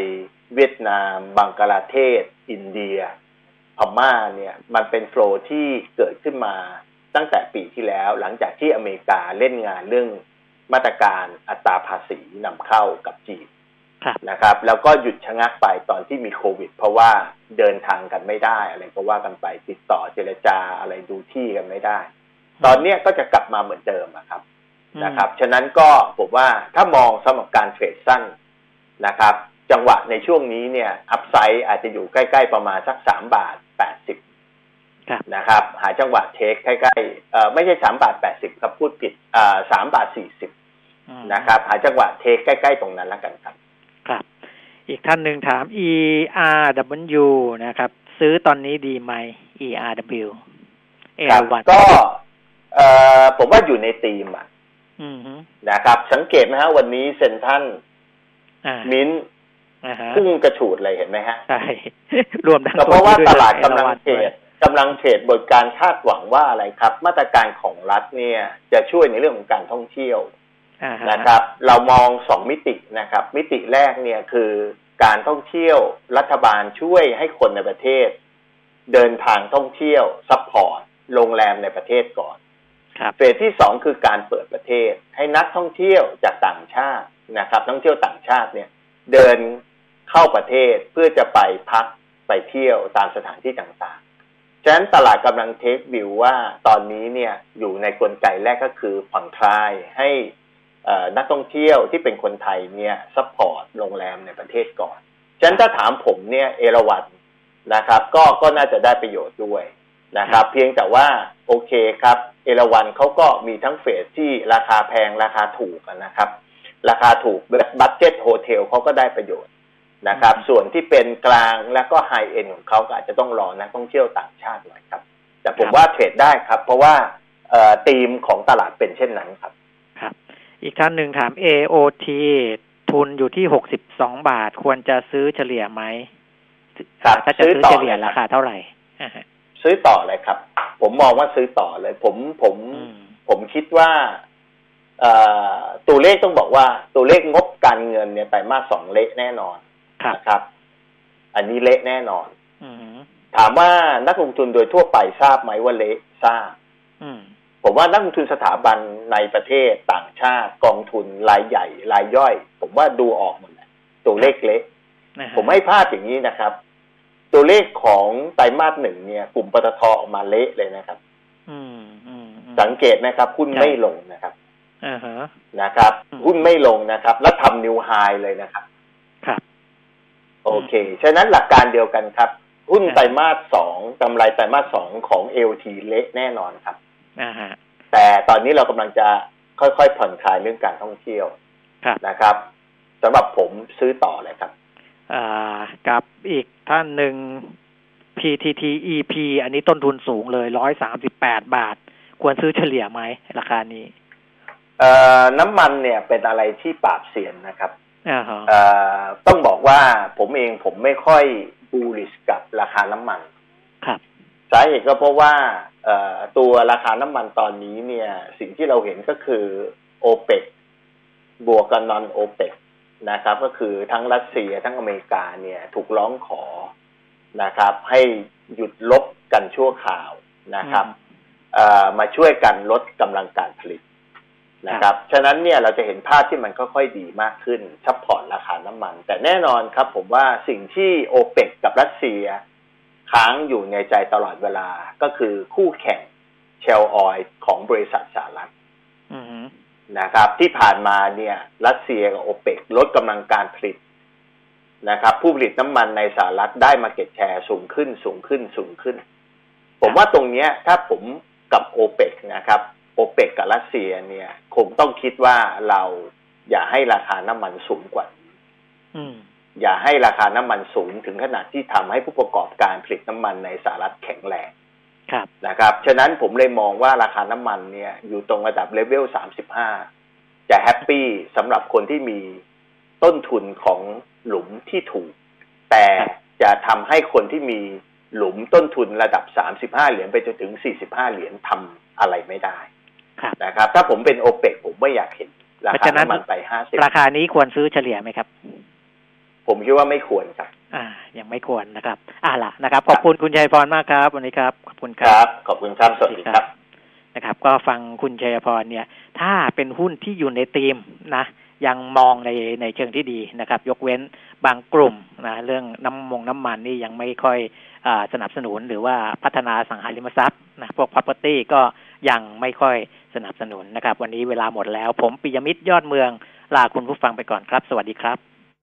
เวียดนาม บังกลาเทศ อินเดีย พม่าเนี่ยมันเป็น flow ที่เกิดขึ้นมาตั้งแต่ปีที่แล้วหลังจากที่อเมริกาเล่นงานเรื่องมาตรการอัตราภาษีนำเข้ากับจีน นะครับ แล้วก็หยุดชะงักไปตอนที่มีโควิด เพราะว่าเดินทางกันไม่ได้ อะไรก็ว่ากันไปติดต่อเจรจาอะไรดูที่กันไม่ได้ ตอนเนี้ยก็จะกลับมาเหมือนเดิมอะครับนะครับ ฉะนั้นก็ผมว่าถ้ามองสำหรับการเทรดสั้นนะครับ จังหวะในช่วงนี้เนี่ย อัพไซด์อาจจะอยู่ใกล้ๆประมาณสักสามบาทแปดสิบครับนะครับ หาจังหวะเทคใกล้ๆเอ่อไม่ใช่สามบาทแปดสิบครับพูดผิดเอ่อสามบาทสี่สิบอืมนะครับ หาจังหวะเทคใกล้ๆตรงนั้นแล้วกันครับครับ อีกท่านหนึ่งถาม ERW นะครับ ซื้อตอนนี้ดีไหม ERW ครับ A1 ก็เอ่อผมว่าอยู่ในธีมอะอืมฮึนะครับ สังเกตไหมฮะวันนี้เซ็นทรันอ่ามิ้นท์อ่าฮะพุ่งกระฉูดเลยเห็นไหมฮะใช่รวมทั้งก็เพราะว่านี้ตด้วยลาดกำลัง A1 เทรดกำลัง trade บนการคาดหวังว่าอะไรครับ มาตรการของรัฐเนี่ย จะช่วยในเรื่องของการท่องเที่ยวอ่าฮะ นะครับ เรามองสองมิตินะครับ มิติแรกเนี่ยคือการท่องเที่ยวรัฐบาลช่วยให้คนในประเทศ เดินทางท่องเที่ยว support โรงแรมในประเทศก่อนครับ phase ที่สองคือการเปิดประเทศ ให้นักท่องเที่ยวจากต่างชาตินะครับนักท่องเที่ยวต่างชาติเนี่ย เดินเข้าประเทศเพื่อจะไปพักไปเที่ยวตามสถานที่ต่างๆ ฉะนั้นตลาดกำลัง take view ว่าตอนนี้เนี่ยอยู่ในกลไกแรกก็คือผ่อนคลายให้เอ่อ นักท่องเที่ยวที่เป็นคนไทยเนี่ย support โรงแรมในประเทศก่อนฉะนั้นถ้าถามผมเนี่ยเอราวันนะครับ ก็ก็น่าจะได้ประโยชน์ด้วยนะครับ เพียงแต่ว่าโอเคครับ เอราวันเขาก็มีทั้ง phase ที่ราคาแพงราคาถูกนะครับ ราคาถูก budget hotel เขาก็ได้ประโยชน์นะครับ ส่วนที่เป็นกลางและก็ high-end ของเขาก็อาจจะต้องรอนักท่องเที่ยวต่างชาติหน่อยครับ แต่ผมว่า trade ได้ครับ เพราะว่าธีมของตลาดเป็นเช่นนั้นครับครับ อีกท่านหนึ่งถาม AOT ทุนอยู่ที่หกสิบสองบาท ควรจะซื้อเฉลี่ยไหมครับถ้าจะซื้อเฉลี่ยราคาเท่าไหร่ซื้อต่อเลยครับ ผมมองว่าซื้อต่อเลย ผมผมผมคิดว่าตัวเลขต้องบอกว่า ตัวเลขงบการเงินเนี่ยไตรมาสสองเละแน่นอนนะครับ อันนี้เละแน่นอนถามว่านักลงทุนโดยทั่วไปทราบไหมว่าเละทราบ ผมว่านักลงทุนสถาบันในประเทศต่างชาติกองทุนรายใหญ่ รายย่อย ผมว่าดูออกหมดแหละตัวเลขเละผมให้ภาพอย่างนี้นะครับ ตัวเลขของไตรมาสหนึ่งเนี่ย กลุ่มปตทออกมาเละเลยนะครับสังเกตนะครับหุ้นไม่ลงนะครับนะครับหุ้นไม่ลงนะครับ แล้วทำนิวไฮเลยนะครับครับโอเค ฉะนั้นหลักการเดียวกันครับ หุ้นไตรมาสสองกำไรไตรมาสสองของเอลทีเละแน่นอนครับ แต่ตอนนี้เรากำลังจะค่อยๆผ่อนคลายเรื่องการท่องเที่ยวนะครับสำหรับผมซื้อต่อเลยครับอ่ากับอีกท่านหนึ่ง PTT EP อันนี้ต้นทุนสูงเลยร้อยสามสิบแปดบาท ควรซื้อเฉลี่ยไหมราคานี้ เอ่อน้ำมันเนี่ยเป็นอะไรที่ปราบเสียนนะครับอ่าเอ่อต้องบอกว่าผมเองผมไม่ค่อยบูลิสกับราคาน้ำมัน ครับ สาเหตุก็เพราะว่า ตัวราคาน้ำมันตอนนี้เนี่ย สิ่งที่เราเห็นก็คือโอเปกบวกกับ non โอเปกนะครับ ก็คือทั้งรัสเซียทั้งอเมริกาเนี่ย ถูกร้องขอนะครับ ให้หยุดรบกันชั่วคราวนะครับมาช่วยกันลดกำลังการผลิตนะครับ ฉะนั้นเนี่ยเราจะเห็นภาพที่มันค่อยๆดีมากขึ้น support ราคาน้ำมัน แต่แน่นอนครับผมว่าสิ่งที่โอเปกกับรัสเซีย ค้างอยู่ในใจตลอดเวลาก็คือคู่แข่งเชลออยของบริษัทสหรัฐนะครับ ที่ผ่านมาเนี่ยรัสเซียกับโอเปกลดกำลังการผลิตนะครับ ผู้ผลิตน้ำมันในสหรัฐได้มาเก็ตแชร์สูงขึ้นสูงขึ้นสูงขึ้น ผมว่าตรงเนี้ยถ้าผมกับโอเปกนะครับโอเปกกับรัสเซียเนี่ย คงต้องคิดว่าเราอย่าให้ราคาน้ำมันสูงกว่าอ ย่าให้ราคาน้ำมันสูงถึงขนาดที่ทำให้ผู้ประกอบการผลิตน้ำมันในสหรัฐแข็งแรงนะครับ ฉะนั้นผมเลยมองว่าราคาน้ำมันเนี่ย อยู่ตรงระดับเลเวลสามสิบห้าจะ happy สำหรับคนที่มีต้นทุนของหลุมที่ถูก แต่จะทำให้คนที่มีหลุมต้นทุนระดับสามสิบห้าเหรียญไปจนถึงสี่สิบห้าเหรียญทำอะไรไม่ได้นะครับ ถ้าผมเป็นโอเปกผมไม่อยากเห็นราคาน้ำมันไปห้าสิบราคานี้ควรซื้อเฉลี่ยไหมครับ ผมคิดว่าไม่ควรครับ อ่า ยังไม่ควรนะครับ อ่าล่ะนะครับ ขอบคุณคุณชัยพรมากครับ วันนี้ครับ ขอบคุณครับ ขอบคุณครับ สวัสดีครับนะครับ ก็ฟังคุณชัยพรเนี่ย ถ้าเป็นหุ้นที่อยู่ในธีมนะยังมองในในเชิงที่ดีนะครับ ยกเว้นบางกลุ่มนะเรื่องน้ำมงน้ำมันนี่ยังไม่ค่อยอสนับสนุนหรือว่าพัฒนาสังหาริมทรัพย์นะพวก property ก็ยังไม่ค่อยสนับสนุนนะครับ วันนี้เวลาหมดแล้ว ผมปิยมิตรยอดเมืองลาคุณผู้ฟังไปก่อนครับ สวัสดีครับ